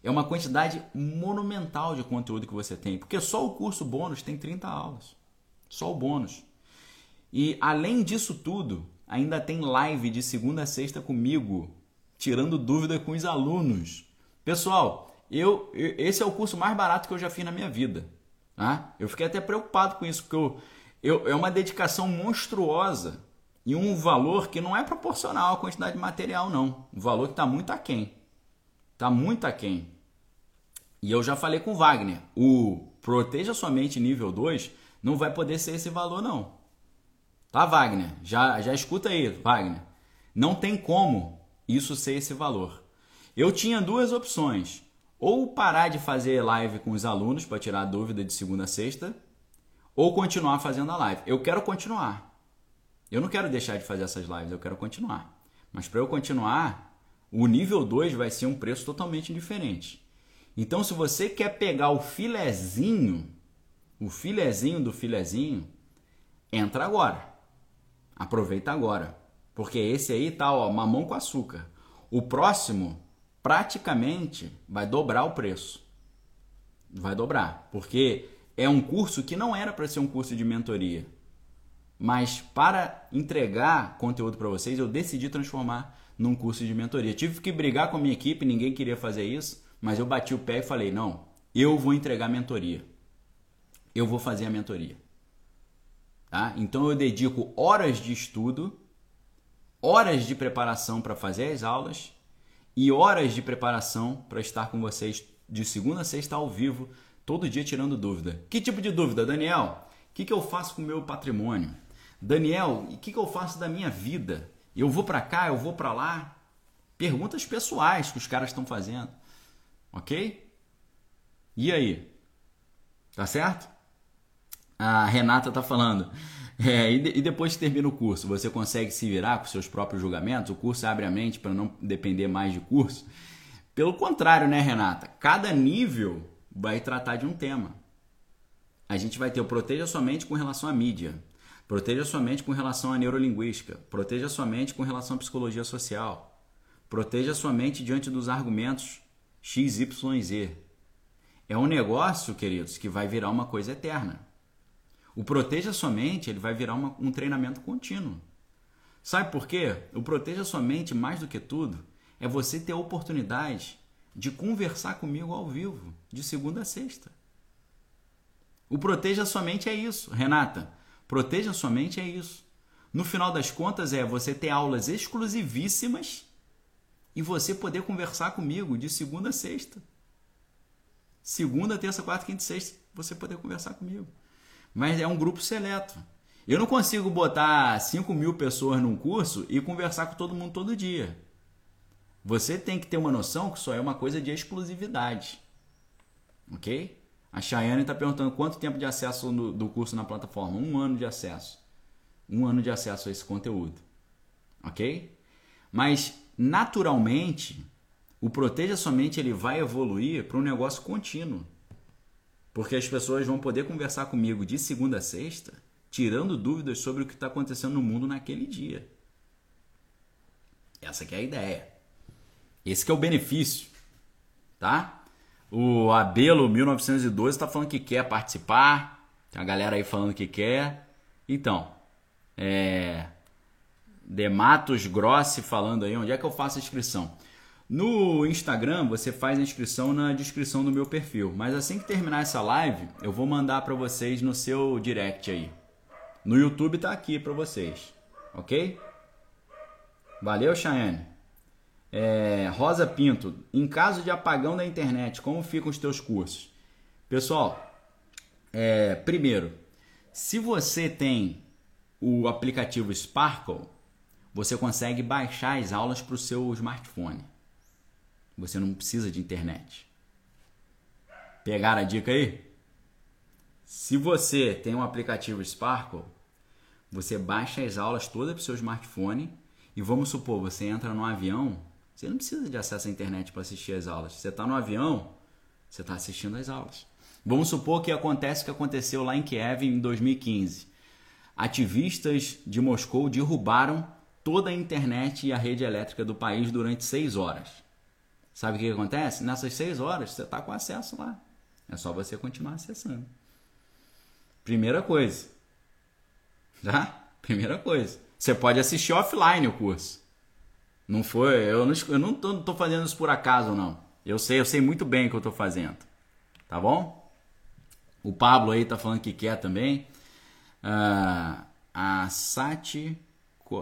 É uma quantidade monumental de conteúdo que você tem, porque só o curso bônus tem 30 aulas. Só o bônus. E além disso tudo, ainda tem live de segunda a sexta comigo, tirando dúvida com os alunos. Pessoal, eu, esse é o curso mais barato que eu já fiz na minha vida. Tá? Eu fiquei até preocupado com isso, porque eu, eu, é uma dedicação monstruosa e um valor que não é proporcional à quantidade de material, não. Um valor que está muito aquém. Está muito aquém. E eu já falei com o Wagner, o Proteja Somente nível 2 não vai poder ser esse valor, não. Tá, Wagner? Já, já escuta aí, Wagner. Não tem como isso ser esse valor. Eu tinha duas opções: ou parar de fazer live com os alunos para tirar dúvida de segunda a sexta, ou continuar fazendo a live. Eu quero continuar. Eu não quero deixar de fazer essas lives, eu quero continuar. Mas para eu continuar, o nível 2 vai ser um preço totalmente diferente. Então, se você quer pegar o filezinho, o filezinho do filezinho, entra agora. Aproveita agora. Porque esse aí tá, ó, mamão com açúcar. O próximo praticamente vai dobrar o preço. Vai dobrar, porque é um curso que não era para ser um curso de mentoria. Mas para entregar conteúdo para vocês, eu decidi transformar num curso de mentoria. Tive que brigar com a minha equipe, ninguém queria fazer isso, mas eu bati o pé e falei: "Não, eu vou entregar mentoria. Eu vou fazer a mentoria." Tá? Então eu dedico horas de estudo horas de preparação para fazer as aulas e horas de preparação para estar com vocês de segunda a sexta ao vivo, todo dia tirando dúvida. Que tipo de dúvida, Daniel? O que, que eu faço com o meu patrimônio? Daniel, o que, que eu faço da minha vida? Eu vou para cá, eu vou para lá? Perguntas pessoais que os caras estão fazendo. Ok? E aí? Tá certo? A Renata tá falando. [laughs] É, e, de, e, depois que termina o curso, você consegue se virar com seus próprios julgamentos? O curso abre a mente para não depender mais de curso? Pelo contrário, né, Renata? Cada nível vai tratar de um tema. A gente vai ter o proteja sua mente com relação à mídia, proteja sua mente com relação à neurolinguística, proteja sua mente com relação à psicologia social, proteja sua mente diante dos argumentos X, Y, Z. É um negócio, queridos, que vai virar uma coisa eterna. O Proteja Sua Mente ele vai virar uma, um treinamento contínuo. Sabe por quê? O Proteja Sua Mente, mais do que tudo, é você ter a oportunidade de conversar comigo ao vivo, de segunda a sexta. O Proteja Sua Mente é isso. Renata, Proteja Sua Mente é isso. No final das contas, é você ter aulas exclusivíssimas e você poder conversar comigo de segunda a sexta. Segunda, terça, quarta, quinta e sexta, você poder conversar comigo. Mas é um grupo seleto. Eu não consigo botar 5 mil pessoas num curso e conversar com todo mundo todo dia. Você tem que ter uma noção que só é uma coisa de exclusividade. Ok? A Chayane está perguntando quanto tempo de acesso no, do curso na plataforma. Um ano de acesso. Um ano de acesso a esse conteúdo. Ok? Mas, naturalmente, o Proteja Somente ele vai evoluir para um negócio contínuo. Porque as pessoas vão poder conversar comigo de segunda a sexta, tirando dúvidas sobre o que está acontecendo no mundo naquele dia. Essa é a ideia. Esse é o benefício, tá? O Abelo 1912 está falando que quer participar. Tem a galera aí falando que quer. Então, é Dematos Grossi falando aí, onde é que eu faço a inscrição? No Instagram, você faz a inscrição na descrição do meu perfil. Mas assim que terminar essa live, eu vou mandar para vocês no seu direct aí. No YouTube tá aqui para vocês, ok? Valeu, Chayane. É, Rosa Pinto, em caso de apagão da internet, como ficam os teus cursos? Pessoal, é, primeiro, se você tem o aplicativo Sparkle, você consegue baixar as aulas para o seu smartphone. Você não precisa de internet. Pegaram a dica aí? Se você tem um aplicativo Sparkle, você baixa as aulas todas para o seu smartphone e vamos supor, você entra no avião, você não precisa de acesso à internet para assistir as aulas. Você está no avião, você está assistindo as aulas. Vamos supor que acontece o que aconteceu lá em Kiev em 2015. Ativistas de Moscou derrubaram toda a internet e a rede elétrica do país durante seis horas. Sabe o que, acontece? Nessas seis horas você está com acesso lá. É só você continuar acessando. Primeira coisa. Tá? Primeira coisa. Você pode assistir offline o curso. Não foi, eu não, eu não tô, tô fazendo isso por acaso não. Eu sei, eu sei muito bem o que eu tô fazendo. Tá bom? O Pablo aí tá falando que quer também. Uh, a Sati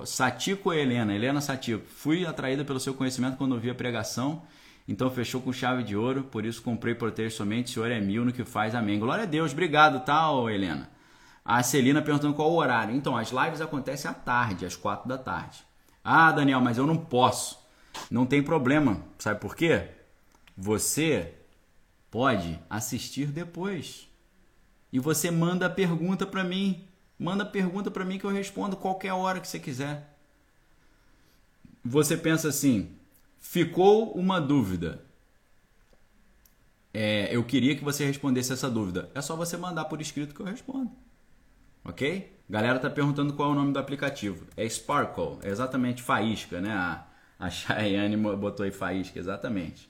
Satico Helena, Helena Satico. Fui atraída pelo seu conhecimento quando ouvi a pregação então fechou com chave de ouro, por isso comprei proteger somente, o Senhor é mil no que faz, amém. Glória a Deus, obrigado, tá, Helena? A Celina perguntando qual o horário. Então, as lives acontecem à tarde, às quatro da tarde. Ah, Daniel, mas eu não posso. Não tem problema. Sabe por quê? Você pode assistir depois. E você manda a pergunta para mim. Manda a pergunta para mim que eu respondo qualquer hora que você quiser. Você pensa assim: Ficou uma dúvida. É, eu queria que você respondesse essa dúvida. É só você mandar por escrito que eu respondo. Ok? Galera tá perguntando qual é o nome do aplicativo. É Sparkle, é exatamente faísca, né? A, a Cheyenne botou aí faísca, exatamente.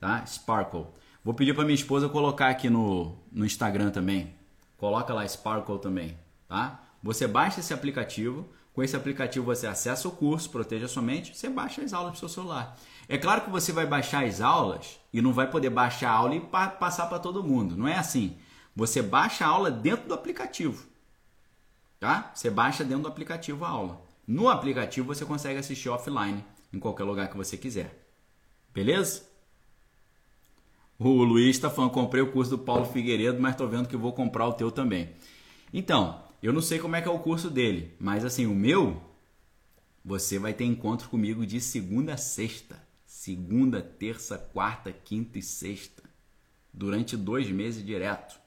Tá? Sparkle. Vou pedir para minha esposa colocar aqui no, no Instagram também. Coloca lá Sparkle também, tá? Você baixa esse aplicativo, com esse aplicativo você acessa o curso, proteja somente, você baixa as aulas para o seu celular. É claro que você vai baixar as aulas e não vai poder baixar a aula e pa passar para todo mundo. Não é assim. Você baixa a aula dentro do aplicativo. Tá? Você baixa dentro do aplicativo a aula. No aplicativo você consegue assistir offline em qualquer lugar que você quiser. Beleza? O Luiz está falando, comprei o curso do Paulo Figueiredo, mas estou vendo que vou comprar o teu também. Então, eu não sei como é que é o curso dele, mas assim, o meu, você vai ter encontro comigo de segunda a sexta. Segunda, terça, quarta, quinta e sexta. Durante dois meses direto.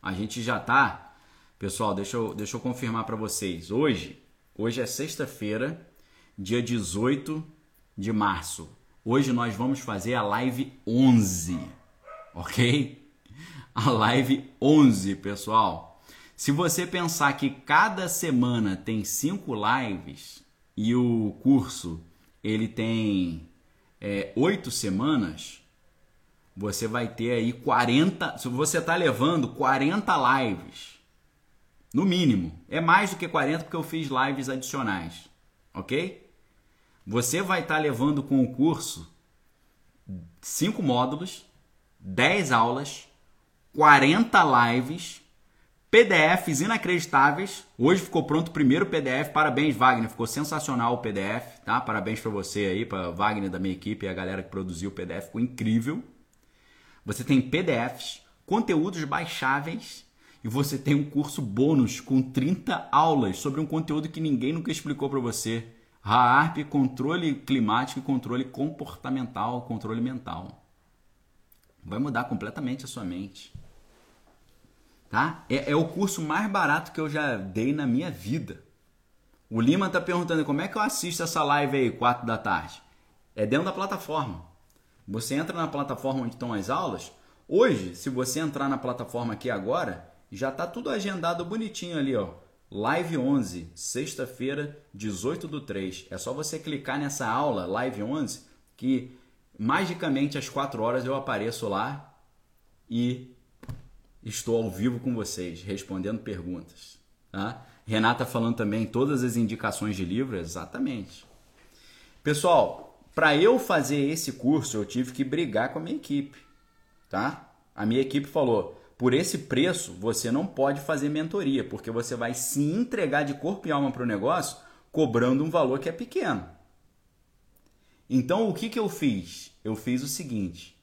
A gente já tá. Pessoal, deixa eu, deixa eu confirmar para vocês. Hoje, hoje é sexta-feira, dia 18 de março. Hoje nós vamos fazer a live 11, ok? A live 11, pessoal. Se você pensar que cada semana tem cinco lives e o curso ele tem é, oito semanas, você vai ter aí 40. Se você está levando 40 lives, no mínimo, é mais do que 40 porque eu fiz lives adicionais, ok? Você vai estar tá levando com o curso cinco módulos, 10 aulas, 40 lives PDFs inacreditáveis. Hoje ficou pronto o primeiro PDF. Parabéns, Wagner. Ficou sensacional o PDF, tá? Parabéns para você aí, para Wagner da minha equipe e a galera que produziu o PDF. Ficou incrível. você tem PDFs, conteúdos baixáveis e você tem um curso bônus com 30 aulas sobre um conteúdo que ninguém nunca explicou para você. RAARP, controle climático e controle comportamental, controle mental. Vai mudar completamente a sua mente. Tá? É, é o curso mais barato que eu já dei na minha vida. O Lima tá perguntando como é que eu assisto essa live aí, 4 da tarde. É dentro da plataforma. Você entra na plataforma onde estão as aulas. Hoje, se você entrar na plataforma aqui agora, já tá tudo agendado bonitinho ali, ó. Live 11, sexta-feira, 18 do 3. É só você clicar nessa aula, Live 11, que magicamente às 4 horas eu apareço lá e estou ao vivo com vocês, respondendo perguntas. Tá? Renata falando também todas as indicações de livro, exatamente. Pessoal, para eu fazer esse curso, eu tive que brigar com a minha equipe, tá? A minha equipe falou: por esse preço, você não pode fazer mentoria, porque você vai se entregar de corpo e alma para o negócio cobrando um valor que é pequeno. Então, o que, que eu fiz? Eu fiz o seguinte: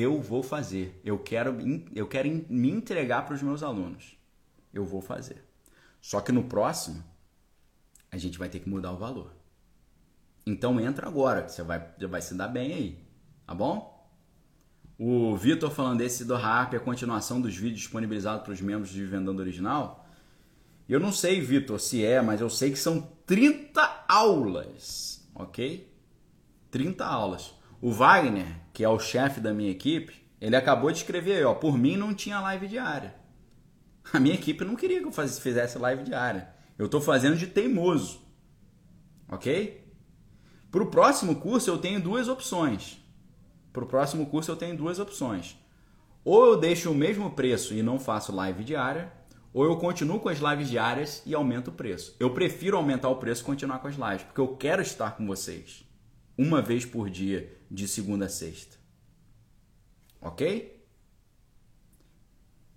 eu vou fazer, eu quero, eu quero me entregar para os meus alunos. Eu vou fazer. Só que no próximo, a gente vai ter que mudar o valor. Então entra agora, você vai, vai se dar bem aí. Tá bom? O Vitor falando desse do Harp, a continuação dos vídeos disponibilizados para os membros de Vendando Original. Eu não sei, Vitor, se é, mas eu sei que são 30 aulas, ok? 30 aulas. O Wagner, que é o chefe da minha equipe, ele acabou de escrever aí, ó, por mim não tinha live diária. A minha equipe não queria que eu fizesse live diária. Eu estou fazendo de teimoso. Ok? Para o próximo curso eu tenho duas opções. Para o próximo curso eu tenho duas opções. Ou eu deixo o mesmo preço e não faço live diária, ou eu continuo com as lives diárias e aumento o preço. Eu prefiro aumentar o preço e continuar com as lives, porque eu quero estar com vocês uma vez por dia, de segunda a sexta. Ok?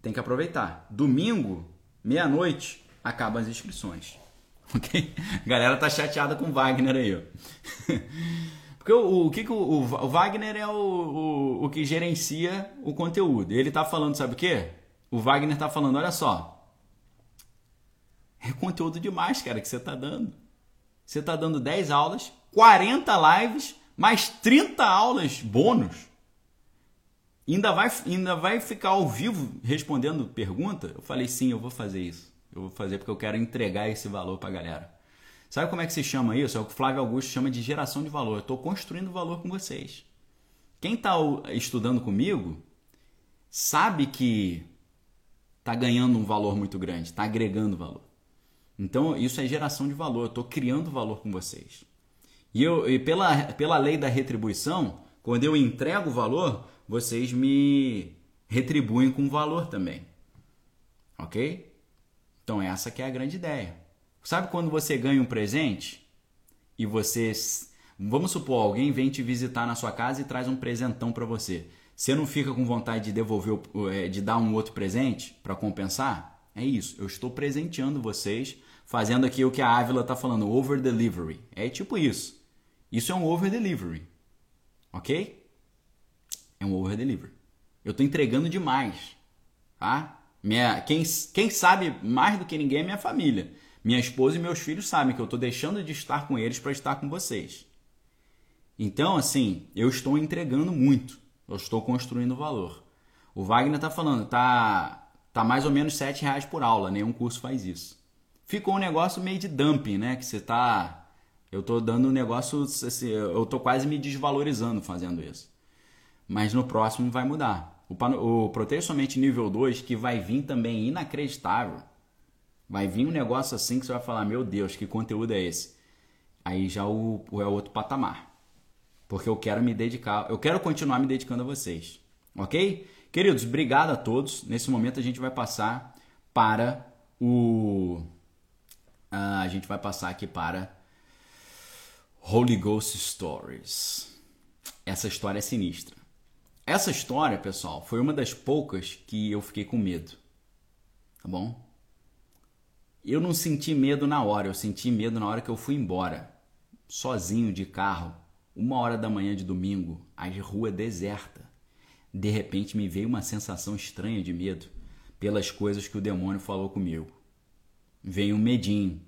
tem que aproveitar. Domingo, meia-noite, acabam as inscrições. [laughs] Ok? Galera tá chateada com o Wagner aí, ó. [laughs] Porque o, o que, que o, o, Wagner é o, o, o que gerencia o conteúdo. Ele tá falando, sabe o quê? O Wagner tá falando, olha só. É conteúdo demais, cara, que você tá dando. Você tá dando 10 aulas, 40 lives, mais 30 aulas bônus ainda vai, ainda vai ficar ao vivo respondendo pergunta? Eu falei, sim, eu vou fazer isso. Eu vou fazer porque eu quero entregar esse valor para a galera. Sabe como é que se chama isso? É o que o Flávio Augusto chama de geração de valor. Eu estou construindo valor com vocês. Quem está estudando comigo sabe que está ganhando um valor muito grande, está agregando valor. Então, isso é geração de valor. Eu estou criando valor com vocês. E, eu, e pela, pela lei da retribuição, quando eu entrego valor, vocês me retribuem com valor também. Ok? Então essa que é a grande ideia. Sabe quando você ganha um presente e você, vamos supor, alguém vem te visitar na sua casa e traz um presentão para você. Você não fica com vontade de devolver, é, de dar um outro presente para compensar? É isso. Eu estou presenteando vocês, fazendo aqui o que a Ávila está falando, over delivery. É tipo isso. Isso é um over delivery, ok? é um over delivery. Eu estou entregando demais, tá? Minha, quem, quem sabe mais do que ninguém é minha família. Minha esposa e meus filhos sabem que eu estou deixando de estar com eles para estar com vocês. Então, assim, eu estou entregando muito. Eu estou construindo valor. O Wagner está falando, tá, tá mais ou menos 7 reais por aula. Nenhum curso faz isso. Ficou um negócio meio de dumping, né? Que você tá. Eu estou dando um negócio. Assim, eu estou quase me desvalorizando fazendo isso mas no próximo vai mudar. O, o Proteja Somente nível 2, que vai vir também inacreditável. Vai vir um negócio assim que você vai falar, meu Deus, que conteúdo é esse? Aí já o, é outro patamar. Porque eu quero me dedicar, eu quero continuar me dedicando a vocês. Ok? Queridos, obrigado a todos. Nesse momento a gente vai passar para o. Uh, a gente vai passar aqui para Holy Ghost Stories. Essa história é sinistra. Essa história, pessoal, foi uma das poucas que eu fiquei com medo. Tá bom? Eu não senti medo na hora, eu senti medo na hora que eu fui embora, sozinho de carro, uma hora da manhã de domingo, a rua deserta. de repente me veio uma sensação estranha de medo pelas coisas que o demônio falou comigo. Veio um medinho.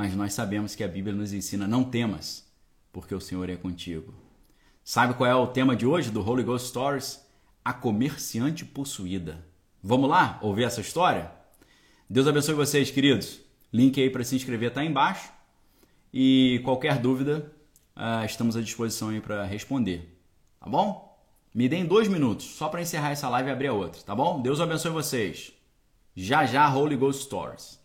Mas nós sabemos que a Bíblia nos ensina: não temas, porque o Senhor é contigo. Sabe qual é o tema de hoje do Holy Ghost Stories? A comerciante possuída. Vamos lá ouvir essa história? Deus abençoe vocês, queridos. Link aí para se inscrever está embaixo. E qualquer dúvida, uh, estamos à disposição aí para responder. Tá bom? Me deem dois minutos só para encerrar essa live e abrir a outra, tá bom? Deus abençoe vocês. Já já Holy Ghost Stories.